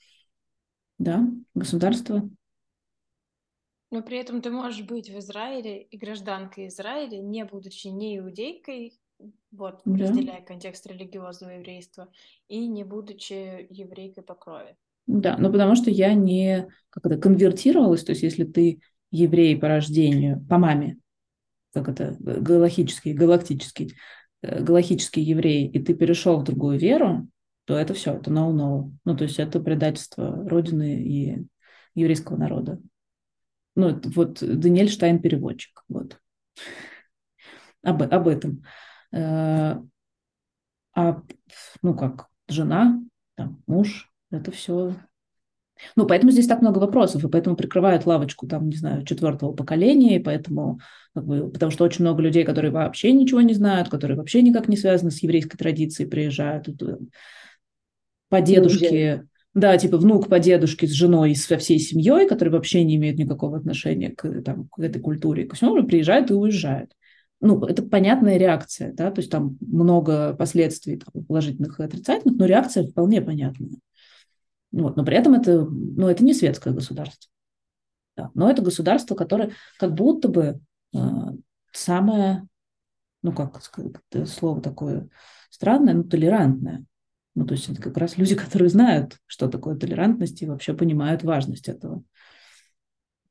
да, государство. Но при этом ты можешь быть в Израиле и гражданкой Израиля, не будучи не иудейкой, вот, да. разделяя контекст религиозного еврейства, и не будучи еврейкой по крови. Да, ну потому что я не как это конвертировалась, то есть если ты еврей по рождению, по маме, как это галактический, галактический, Э, галахический еврей, и ты перешел в другую веру, то это все, это no-no. Ну, то есть это предательство Родины и еврейского народа. Ну, вот Даниэль Штайн переводчик, вот. Об, об этом. Э, а, ну как, жена, там, муж, это все ну, поэтому здесь так много вопросов, и поэтому прикрывают лавочку, там, не знаю, четвертого поколения, и поэтому, как бы, потому что очень много людей, которые вообще ничего не знают, которые вообще никак не связаны с еврейской традицией, приезжают э, по дедушке, да, типа внук по дедушке с женой и со всей семьей, которые вообще не имеют никакого отношения к, там, к этой культуре, ко всему, приезжают и уезжают. Ну, это понятная реакция, да, то есть там много последствий там, положительных и отрицательных, но реакция вполне понятная. Вот, но при этом это, ну, это не светское государство. Да, но это государство, которое как будто бы э, самое, ну как слово такое странное, но толерантное. Ну, то есть это как раз люди, которые знают, что такое толерантность и вообще понимают важность этого.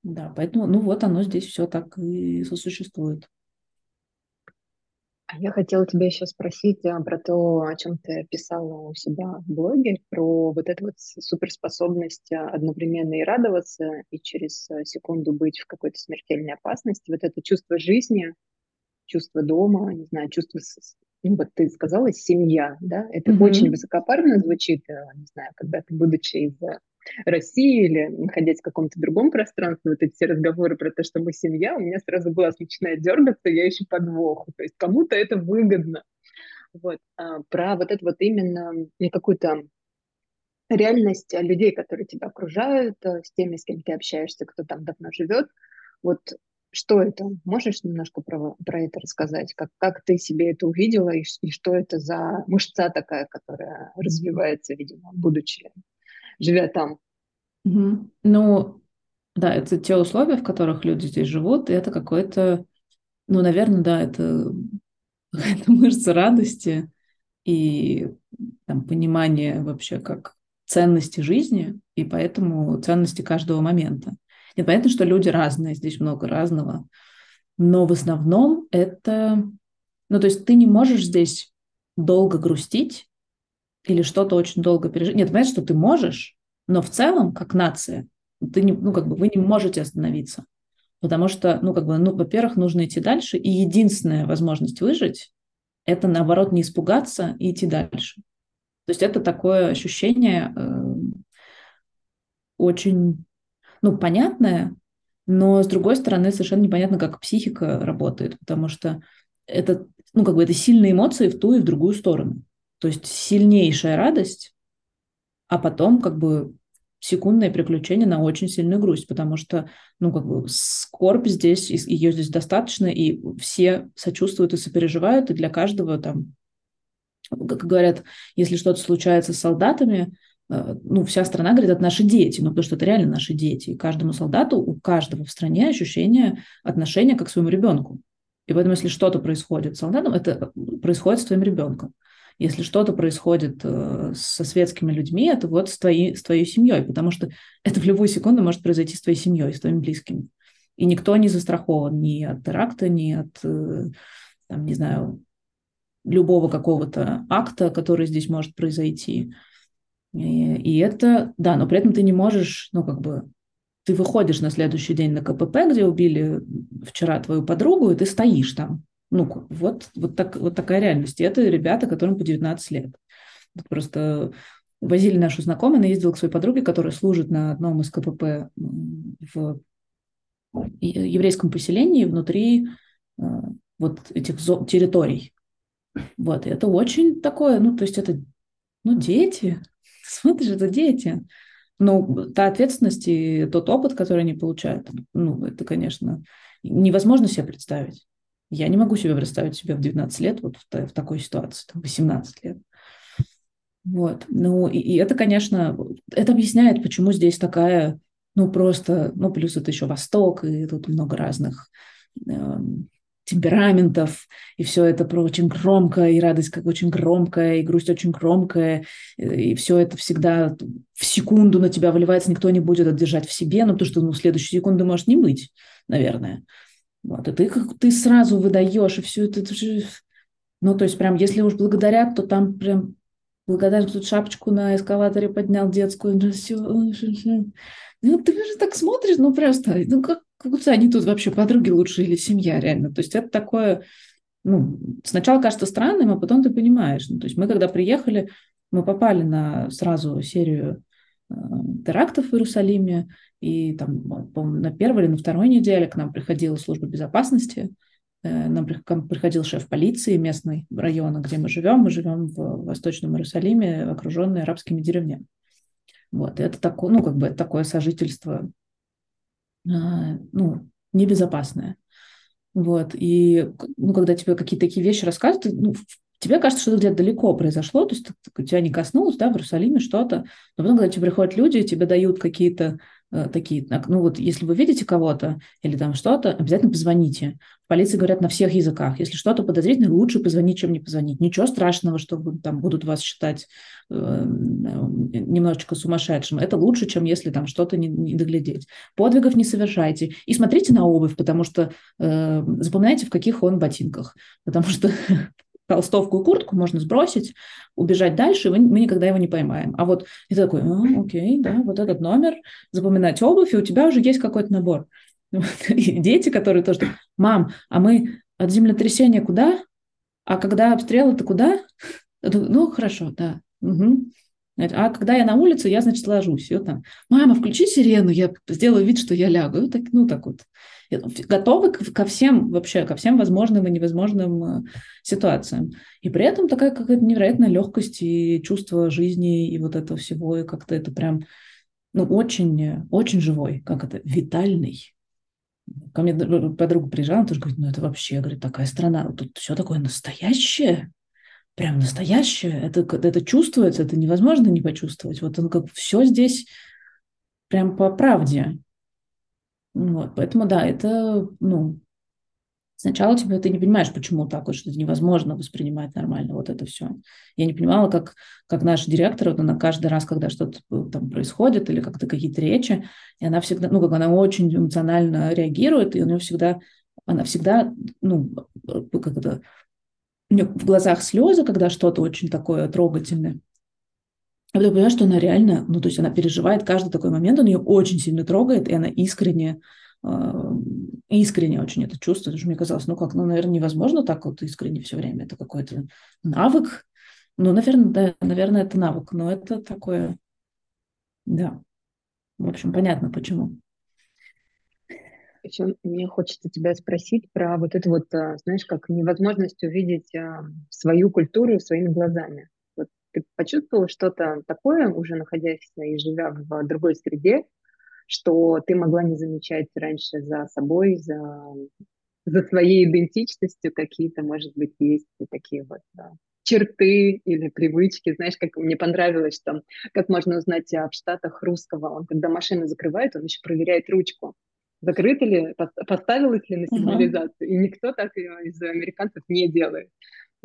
Да, поэтому, ну вот оно здесь все так и сосуществует. Я хотела тебя еще спросить а, про то, о чем ты писала у себя в блоге, про вот эту вот суперспособность а, одновременно и радоваться, и через а, секунду быть в какой-то смертельной опасности. Вот это чувство жизни, чувство дома, не знаю, чувство, ну вот ты сказала, семья, да, это mm-hmm. очень высокопарно звучит, не знаю, когда ты, будучи из России или находясь в каком-то другом пространстве, вот эти все разговоры про то, что мы семья, у меня сразу глаз начинает дергаться, я ищу подвох. То есть кому-то это выгодно. Вот. А, про вот это вот именно какую-то реальность людей, которые тебя окружают, э, с теми, с кем ты общаешься, кто там давно живет. Вот что это? Можешь немножко про, про это рассказать? Как, как ты себе это увидела и, и что это за мышца такая, которая развивается, видимо, будучи живя там. Угу. Ну, да, это те условия, в которых люди здесь живут, и это какой-то, ну, наверное, да, это какая-то мышца радости и там, понимание вообще как ценности жизни, и поэтому ценности каждого момента. И понятно, что люди разные, здесь много разного, но в основном это, ну, то есть ты не можешь здесь долго грустить, или что-то очень долго пережить. Нет, понимаешь, что ты можешь, но в целом, как нация, ты не, ну, как бы вы не можете остановиться. Потому что, ну, как бы, ну, во-первых, нужно идти дальше, и единственная возможность выжить – это, наоборот, не испугаться и идти дальше. То есть это такое ощущение э, очень, ну, понятное, но, с другой стороны, совершенно непонятно, как психика работает, потому что это, ну, как бы это сильные эмоции в ту и в другую сторону. То есть сильнейшая радость, а потом как бы секундное приключение на очень сильную грусть, потому что, ну, как бы скорбь здесь, ее здесь достаточно, и все сочувствуют и сопереживают, и для каждого там, как говорят, если что-то случается с солдатами, э, ну, вся страна говорит, это наши дети, ну, потому что это реально наши дети. И каждому солдату, у каждого в стране ощущение отношения как к своему ребенку. И поэтому, если что-то происходит с солдатом, это происходит с твоим ребенком. Если что-то происходит э, со светскими людьми, это вот с, твоей, с твоей семьей, потому что это в любую секунду может произойти с твоей семьей, с твоими близкими. И никто не застрахован ни от теракта, ни от, э, там, не знаю, любого какого-то акта, который здесь может произойти. И, и это, да, но при этом ты не можешь, ну, как бы, ты выходишь на следующий день на КПП, где убили вчера твою подругу, и ты стоишь там. Ну, вот, вот, так, вот такая реальность. И это ребята, которым по 19 лет. Просто возили нашу знакомую, она ездила к своей подруге, которая служит на одном из КПП в еврейском поселении внутри э, вот этих территорий. Вот, и это очень такое, ну, то есть это, ну, дети, смотришь, это дети. Ну, та ответственность и тот опыт, который они получают, ну, это, конечно, невозможно себе представить. Я не могу себе представить себя в 19 лет вот в, в такой ситуации, там, 18 лет. Вот. Ну, и, и это, конечно, это объясняет, почему здесь такая, ну, просто, ну, плюс это еще Восток, и тут много разных эм, темпераментов, и все это про очень громко, и радость как очень громкая, и грусть очень громкая, и все это всегда в секунду на тебя выливается, никто не будет это держать в себе, ну, потому что ну, в следующую секунду может не быть, наверное. Вот, и ты, ты сразу выдаешь, и все это. Ну, то есть прям, если уж благодарят, то там прям благодарен, тут шапочку на эскалаторе поднял детскую, ну, все, ну, ты же так смотришь, ну, просто, ну, как, как будто они тут вообще подруги лучше или семья, реально. То есть это такое, ну, сначала кажется странным, а потом ты понимаешь. Ну, то есть мы, когда приехали, мы попали на сразу серию терактов в Иерусалиме, и там, на первой или на второй неделе к нам приходила служба безопасности, э, нам приходил шеф полиции местной района, где мы живем. Мы живем в Восточном Иерусалиме, окруженные арабскими деревнями. Вот, и это такое, ну, как бы такое сожительство а, ну, небезопасное. Вот, и ну, когда тебе какие-то такие вещи рассказывают, ну, тебе кажется, что это где-то далеко произошло, то есть у тебя не коснулось, да, в Иерусалиме что-то, но потом, когда тебе приходят люди, тебе дают какие-то Э, такие, ну вот если вы видите кого-то или там что-то, обязательно позвоните. В полиции говорят на всех языках. Если что-то подозрительное, лучше позвонить, чем не позвонить. Ничего страшного, что там будут вас считать э, немножечко сумасшедшим. Это лучше, чем если там что-то не, не доглядеть. Подвигов не совершайте. И смотрите на обувь, потому что э, запоминайте, в каких он ботинках. Потому что толстовку и куртку можно сбросить, убежать дальше, и мы никогда его не поймаем. А вот и такой, а, окей, да, вот этот номер, запоминать обувь, и у тебя уже есть какой-то набор. И дети, которые тоже, мам, а мы от землетрясения куда? А когда обстрелы, то куда? Ну, хорошо, да. Угу. А когда я на улице, я, значит, ложусь. И вот там, мама, включи сирену, я сделаю вид, что я лягу. Ну, так, ну, так вот. Готовы ко всем, вообще, ко всем возможным и невозможным э, ситуациям. И при этом такая какая-то невероятная легкость и чувство жизни и вот этого всего, и как-то это прям, ну, очень, очень живой, как это, витальный. Ко мне подруга приезжала, она тоже говорит, ну, это вообще, говорит, такая страна, тут все такое настоящее, прям настоящее. Это, это чувствуется, это невозможно не почувствовать. Вот он как все здесь прям по правде. Вот, поэтому да, это, ну, сначала тебе ты не понимаешь, почему так, вот, что это невозможно воспринимать нормально, вот это все. Я не понимала, как, как наш директор, вот она каждый раз, когда что-то там происходит или как-то какие-то речи, и она всегда, ну, как она очень эмоционально реагирует, и у нее всегда, она всегда, ну, как это, у нее в глазах слезы, когда что-то очень такое трогательное. А потом понимаешь, что она реально, ну, то есть она переживает каждый такой момент, он ее очень сильно трогает, и она искренне, э, искренне очень это чувствует. Уже мне казалось, ну как, ну, наверное, невозможно так вот искренне все время. Это какой-то навык. Ну, наверное, да, наверное, это навык, но это такое, да. В общем, понятно почему. Еще мне хочется тебя спросить про вот это вот, а, знаешь, как невозможность увидеть а, свою культуру своими глазами. Ты почувствовала что-то такое, уже находясь и живя в другой среде, что ты могла не замечать раньше за собой, за, за своей идентичностью какие-то, может быть, есть такие вот да, черты или привычки. Знаешь, как мне понравилось, что как можно узнать в Штатах русского, он когда машину закрывает, он еще проверяет ручку закрыто ли, поставилось ли на сигнализацию. Uh-huh. И никто так из американцев не делает.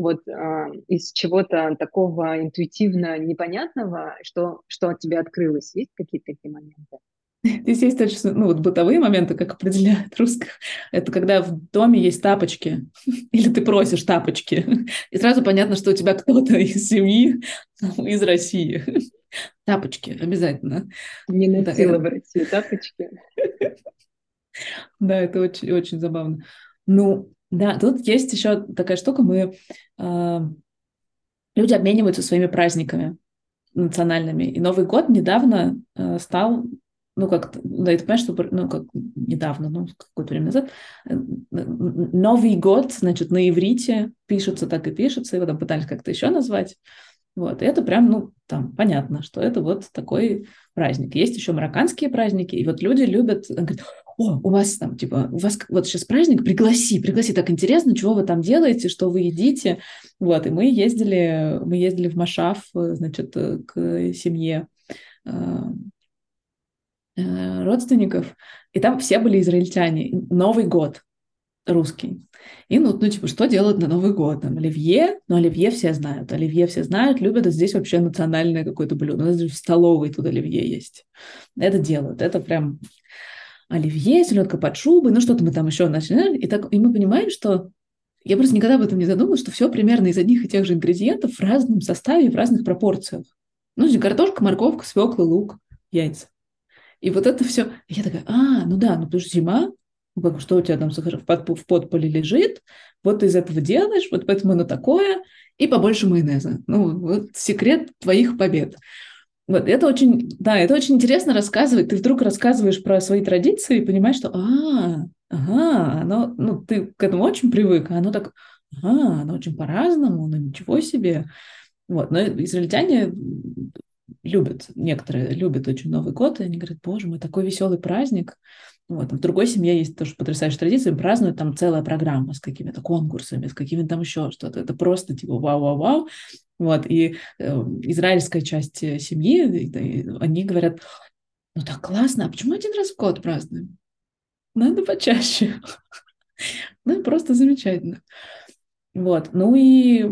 Вот а, из чего-то такого интуитивно непонятного, что, что от тебя открылось? Есть какие-то такие моменты? Здесь есть точно, ну, вот бытовые моменты, как определяют русских. Это когда в доме есть тапочки, или ты просишь тапочки, и сразу понятно, что у тебя кто-то из семьи из России. Тапочки обязательно. Не носила в России тапочки. Да, это очень, очень забавно. Ну, да, тут есть еще такая штука, мы э, люди обмениваются своими праздниками национальными. И Новый год недавно э, стал ну, как, да, это понимаешь, что, ну, как недавно, ну, какое-то время назад, э, Новый год, значит, на иврите пишется, так и пишется, его там пытались как-то еще назвать, вот, и это прям, ну, там, понятно, что это вот такой праздник. Есть еще марокканские праздники, и вот люди любят, говорят, о, у вас там, типа, у вас вот сейчас праздник, пригласи, пригласи, так интересно, чего вы там делаете, что вы едите, вот, и мы ездили, мы ездили в Машав, значит, к семье Э, родственников, и там все были израильтяне. Новый год русский. И ну, ну, типа, что делают на Новый год? Там оливье, ну, оливье все знают. Оливье все знают, любят, а здесь вообще национальное какое-то блюдо. У нас даже в столовой тут оливье есть. Это делают, это прям оливье, селедка под шубой, ну, что-то мы там еще начали. И, так, и мы понимаем, что я просто никогда об этом не задумывалась, что все примерно из одних и тех же ингредиентов в разном составе, в разных пропорциях. Ну, картошка, морковка, свекла, лук, яйца. И вот это все, я такая, а, ну да, ну потому что зима, ну как, что у тебя там в, под, в подполе лежит, вот ты из этого делаешь, вот поэтому оно такое, и побольше майонеза. Ну, вот секрет твоих побед. Вот, это очень, да, это очень интересно рассказывать. Ты вдруг рассказываешь про свои традиции и понимаешь, что, а, ага, оно, ну, ты к этому очень привык, а оно так, ага, оно очень по-разному, ну, ничего себе. Вот, но израильтяне любят, некоторые любят очень Новый год, и они говорят, боже мой, такой веселый праздник. Вот. В другой семье есть тоже потрясающая традиция, празднуют там целая программа с какими-то конкурсами, с какими-то там еще что-то. Это просто типа вау-вау-вау. Вот. И э, израильская часть семьи, и, и, они говорят, ну так классно, а почему один раз в год празднуем? Надо почаще. Ну, просто замечательно. Вот. Ну и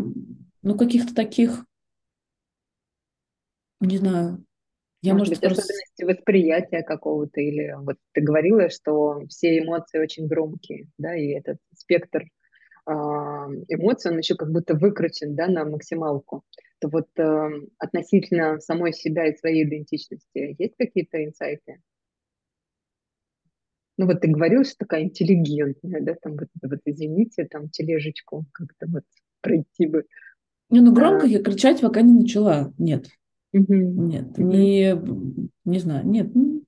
ну, каких-то таких не знаю. Я, может, может быть, просто... особенности восприятия какого-то, или вот ты говорила, что все эмоции очень громкие, да, и этот спектр э, эмоций, он еще как будто выкручен, да, на максималку. То вот э, относительно самой себя и своей идентичности есть какие-то инсайты? Ну вот ты говорил, что такая интеллигентная, да, там вот, вот извините, там тележечку как-то вот пройти бы. Не, ну громко а... я кричать пока не начала, нет. Угу. Нет, угу. не, не знаю, нет. Ну,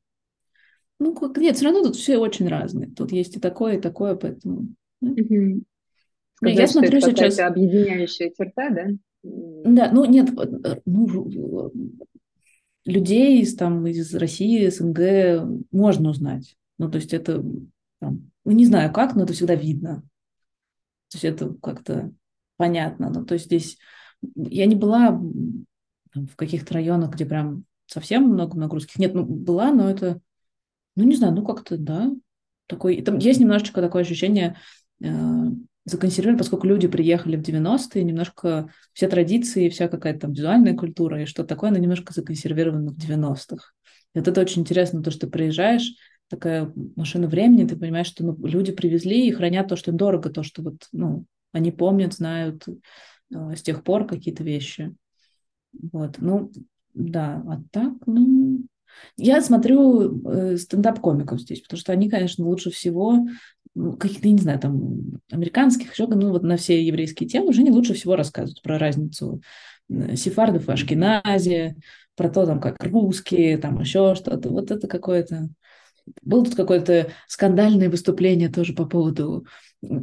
ну, как, нет, все равно тут все очень разные. Тут есть и такое, и такое, поэтому... Угу. Сказать, я смотрю это сейчас... объединяющая черта, да? Да, ну нет, э, ну, людей из, там, из России, СНГ можно узнать. Ну, то есть это, там, ну, не знаю как, но это всегда видно. То есть это как-то понятно. Ну, то есть здесь я не была в каких-то районах, где прям совсем много-много русских. Нет, ну, была, но это, ну, не знаю, ну, как-то, да, такой... Там есть немножечко такое ощущение э, законсервировано, поскольку люди приехали в 90-е, немножко все традиции, вся какая-то там визуальная культура и что такое, она немножко законсервирована в 90-х. И вот это очень интересно, то, что приезжаешь, такая машина времени, ты понимаешь, что ну, люди привезли и хранят то, что им дорого, то, что вот, ну, они помнят, знают э, с тех пор какие-то вещи. Вот, ну, да, а так, ну, я смотрю э, стендап-комиков здесь, потому что они, конечно, лучше всего, каких-то, не знаю, там, американских, еще, ну, вот на все еврейские темы уже они лучше всего рассказывают про разницу сефардов и ашкенази, про то, там, как русские, там, еще что-то. Вот это какое-то... Было тут какое-то скандальное выступление тоже по поводу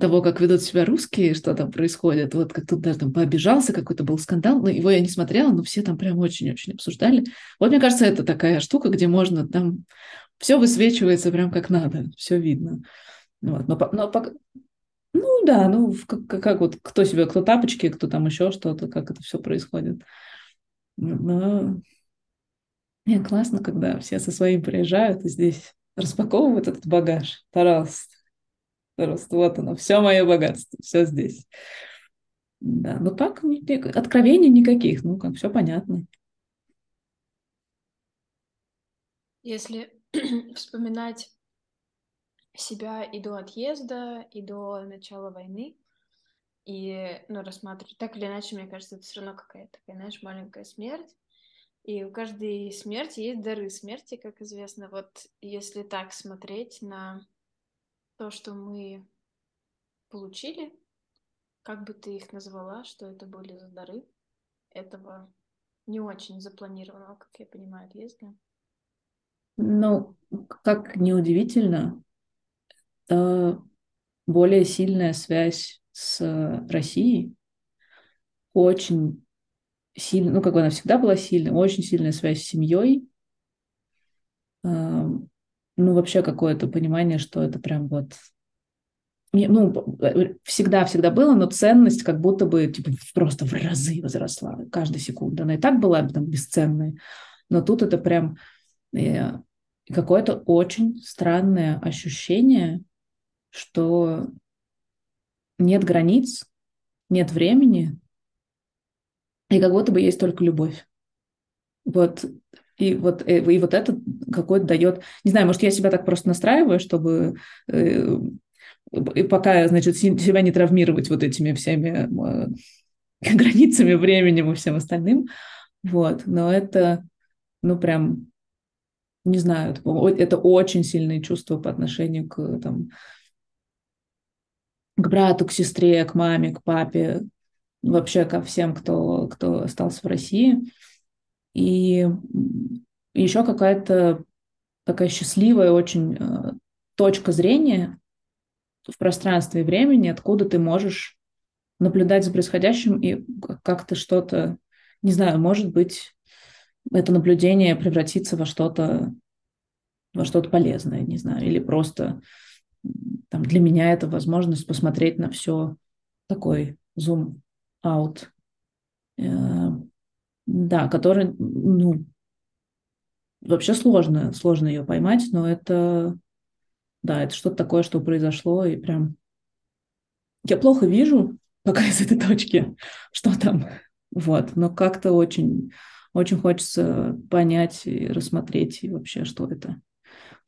того, как ведут себя русские, что там происходит. Вот как тут даже там пообижался, какой-то был скандал, но его я не смотрела, но все там прям очень-очень обсуждали. Вот мне кажется, это такая штука, где можно там все высвечивается прям как надо, все видно. Вот. Но, но. Ну да, ну как, как вот кто себе, кто тапочки, кто там еще что-то, как это все происходит. Но... Не, классно, когда все со своим приезжают и здесь распаковывают этот багаж. Пожалуйста. Просто вот оно, все мое богатство, все здесь. Да, ну так, откровений никаких, ну как, все понятно. Если вспоминать себя и до отъезда, и до начала войны, и, ну, рассматривать, так или иначе, мне кажется, это все равно какая-то такая, знаешь, маленькая смерть, и у каждой смерти есть дары смерти, как известно. Вот если так смотреть на то, что мы получили, как бы ты их назвала, что это были за дары этого не очень запланированного, как я понимаю, отъезда? Ну, как неудивительно, более сильная связь с Россией, очень сильная, ну, как бы она всегда была сильной, очень сильная связь с семьей, ну, вообще какое-то понимание, что это прям вот ну, всегда-всегда было, но ценность как будто бы типа, просто в разы возросла каждая секунда. Она и так была там, бесценной, но тут это прям э, какое-то очень странное ощущение, что нет границ, нет времени, и как будто бы есть только любовь. Вот и вот, э, и вот это какой-то дает, не знаю, может, я себя так просто настраиваю, чтобы э, и пока, значит, себя не травмировать вот этими всеми э, границами, временем и всем остальным. Вот, но это, ну, прям, не знаю, это очень сильные чувства по отношению к, там, к брату, к сестре, к маме, к папе, вообще ко всем, кто, кто остался в России. И еще какая-то такая счастливая очень э, точка зрения в пространстве и времени, откуда ты можешь наблюдать за происходящим и как-то что-то, не знаю, может быть, это наблюдение превратится во что-то во что-то полезное, не знаю, или просто там, для меня это возможность посмотреть на все такой зум-аут, э, да, который, ну, вообще сложно, сложно ее поймать, но это да, это что-то такое, что произошло, и прям я плохо вижу пока из этой точки, что там. Вот, но как-то очень, очень хочется понять и рассмотреть и вообще, что это.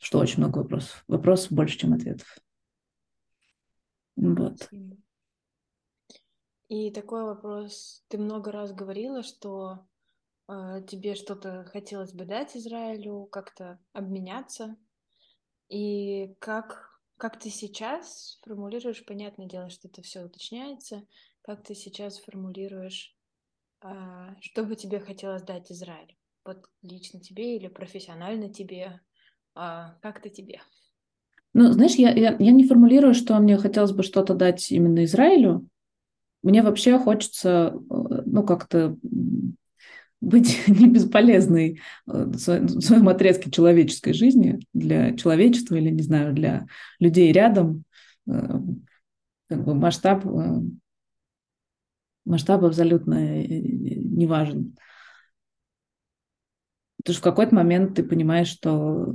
Что очень много вопросов. Вопросов больше, чем ответов. Вот. И такой вопрос. Ты много раз говорила, что э, тебе что-то хотелось бы дать Израилю, как-то обменяться. И как, как ты сейчас формулируешь, понятное дело, что это все уточняется, как ты сейчас формулируешь, а, что бы тебе хотелось дать Израилю? Вот лично тебе или профессионально тебе? А, как-то тебе? Ну, знаешь, я, я, я не формулирую, что мне хотелось бы что-то дать именно Израилю. Мне вообще хочется, э, ну, как-то быть не бесполезной э, в своем отрезке человеческой жизни для человечества или, не знаю, для людей рядом. Э, как бы масштаб, масштаб абсолютно не важен. Потому что в какой-то момент ты понимаешь, что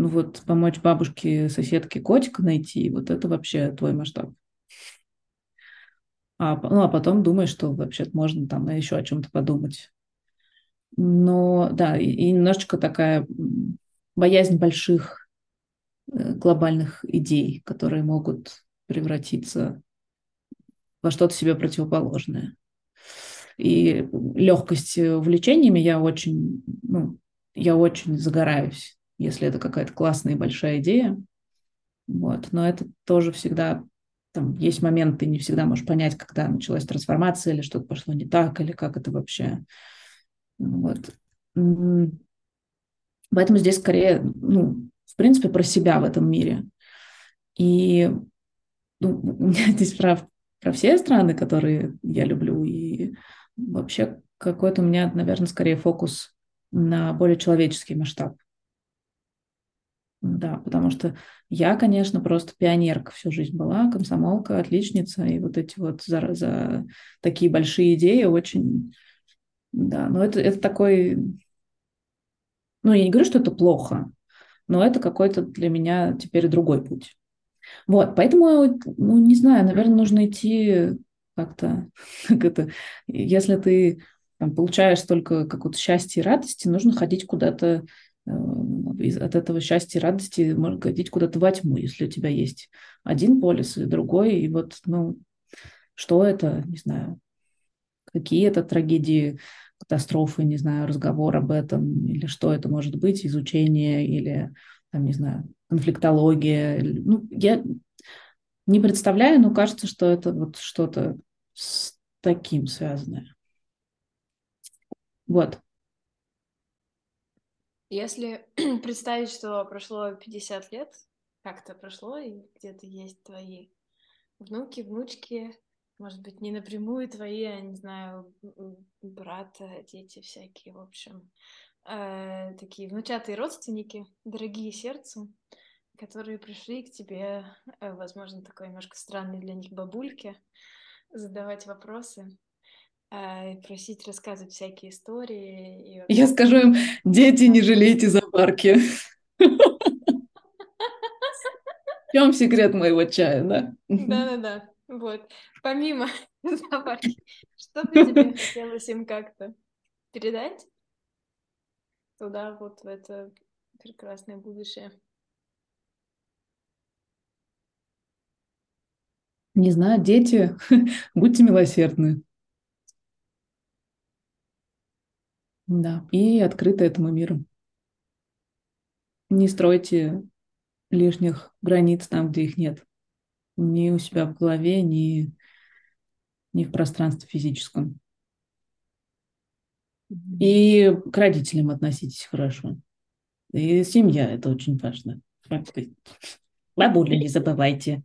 ну вот помочь бабушке, соседке котика найти, вот это вообще твой масштаб. А, ну, а потом думаешь, что вообще можно там еще о чем-то подумать. Но да, и, и немножечко такая боязнь больших э, глобальных идей, которые могут превратиться во что-то себе противоположное. И легкость увлечениями я очень, ну, я очень загораюсь, если это какая-то классная и большая идея. Вот. Но это тоже всегда там есть моменты, не всегда можешь понять, когда началась трансформация или что-то пошло не так, или как это вообще вот. Поэтому здесь скорее, ну, в принципе, про себя в этом мире. И ну, здесь про, про все страны, которые я люблю, и вообще какой-то у меня, наверное, скорее фокус на более человеческий масштаб. Да, потому что я, конечно, просто пионерка всю жизнь была, комсомолка, отличница, и вот эти вот за, за такие большие идеи очень да, но это, это такой... Ну, я не говорю, что это плохо, но это какой-то для меня теперь другой путь. Вот, поэтому, ну, не знаю, наверное, нужно идти как-то, как это, если ты там, получаешь только какое-то счастье и радости, нужно ходить куда-то от этого счастья и радости, можно ходить куда-то во тьму, если у тебя есть один полис и другой, и вот, ну, что это, не знаю, какие это трагедии, катастрофы, не знаю, разговор об этом, или что это может быть, изучение, или, там, не знаю, конфликтология. Ну, я не представляю, но кажется, что это вот что-то с таким связанное. Вот. Если представить, что прошло 50 лет, как-то прошло, и где-то есть твои внуки, внучки, может быть, не напрямую твои, я не знаю, брата, дети всякие, в общем, э, такие внучатые родственники, дорогие сердцу, которые пришли к тебе, э, возможно, такой немножко странный для них бабульке, задавать вопросы просить рассказывать всякие истории. И... Я скажу им, дети, не жалейте за парки. В чем секрет моего чая, да? Да-да-да. Вот. Помимо запахи, что бы тебе хотелось им как-то передать туда, вот в это прекрасное будущее? Не знаю, дети, будьте милосердны. Да, и открыты этому миру. Не стройте лишних границ там, где их нет ни у себя в голове, ни, ни в пространстве физическом. И к родителям относитесь хорошо. И семья – это очень важно. Бабуля не забывайте.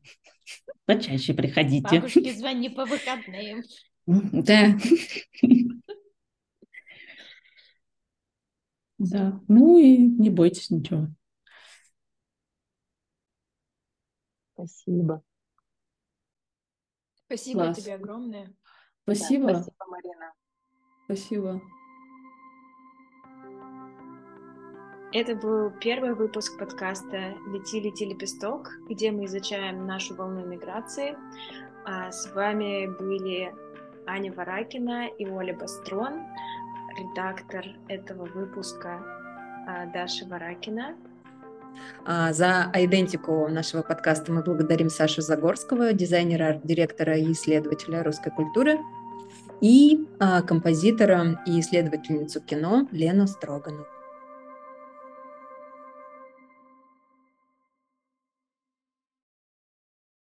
Почаще приходите. Бабушке звони по выходным. Да. Да. Ну и не бойтесь ничего. Спасибо. Спасибо Класс. тебе огромное. Спасибо. Да, спасибо, Марина. Спасибо. Это был первый выпуск подкаста «Лети, лети, лепесток», где мы изучаем нашу волну миграции. А с вами были Аня Варакина и Оля Бастрон, редактор этого выпуска а, Даша Варакина. А, за идентику нашего подкаста мы благодарим Сашу Загорского, дизайнера, арт-директора и исследователя русской культуры, и а, композитора и исследовательницу кино Лену Строгану.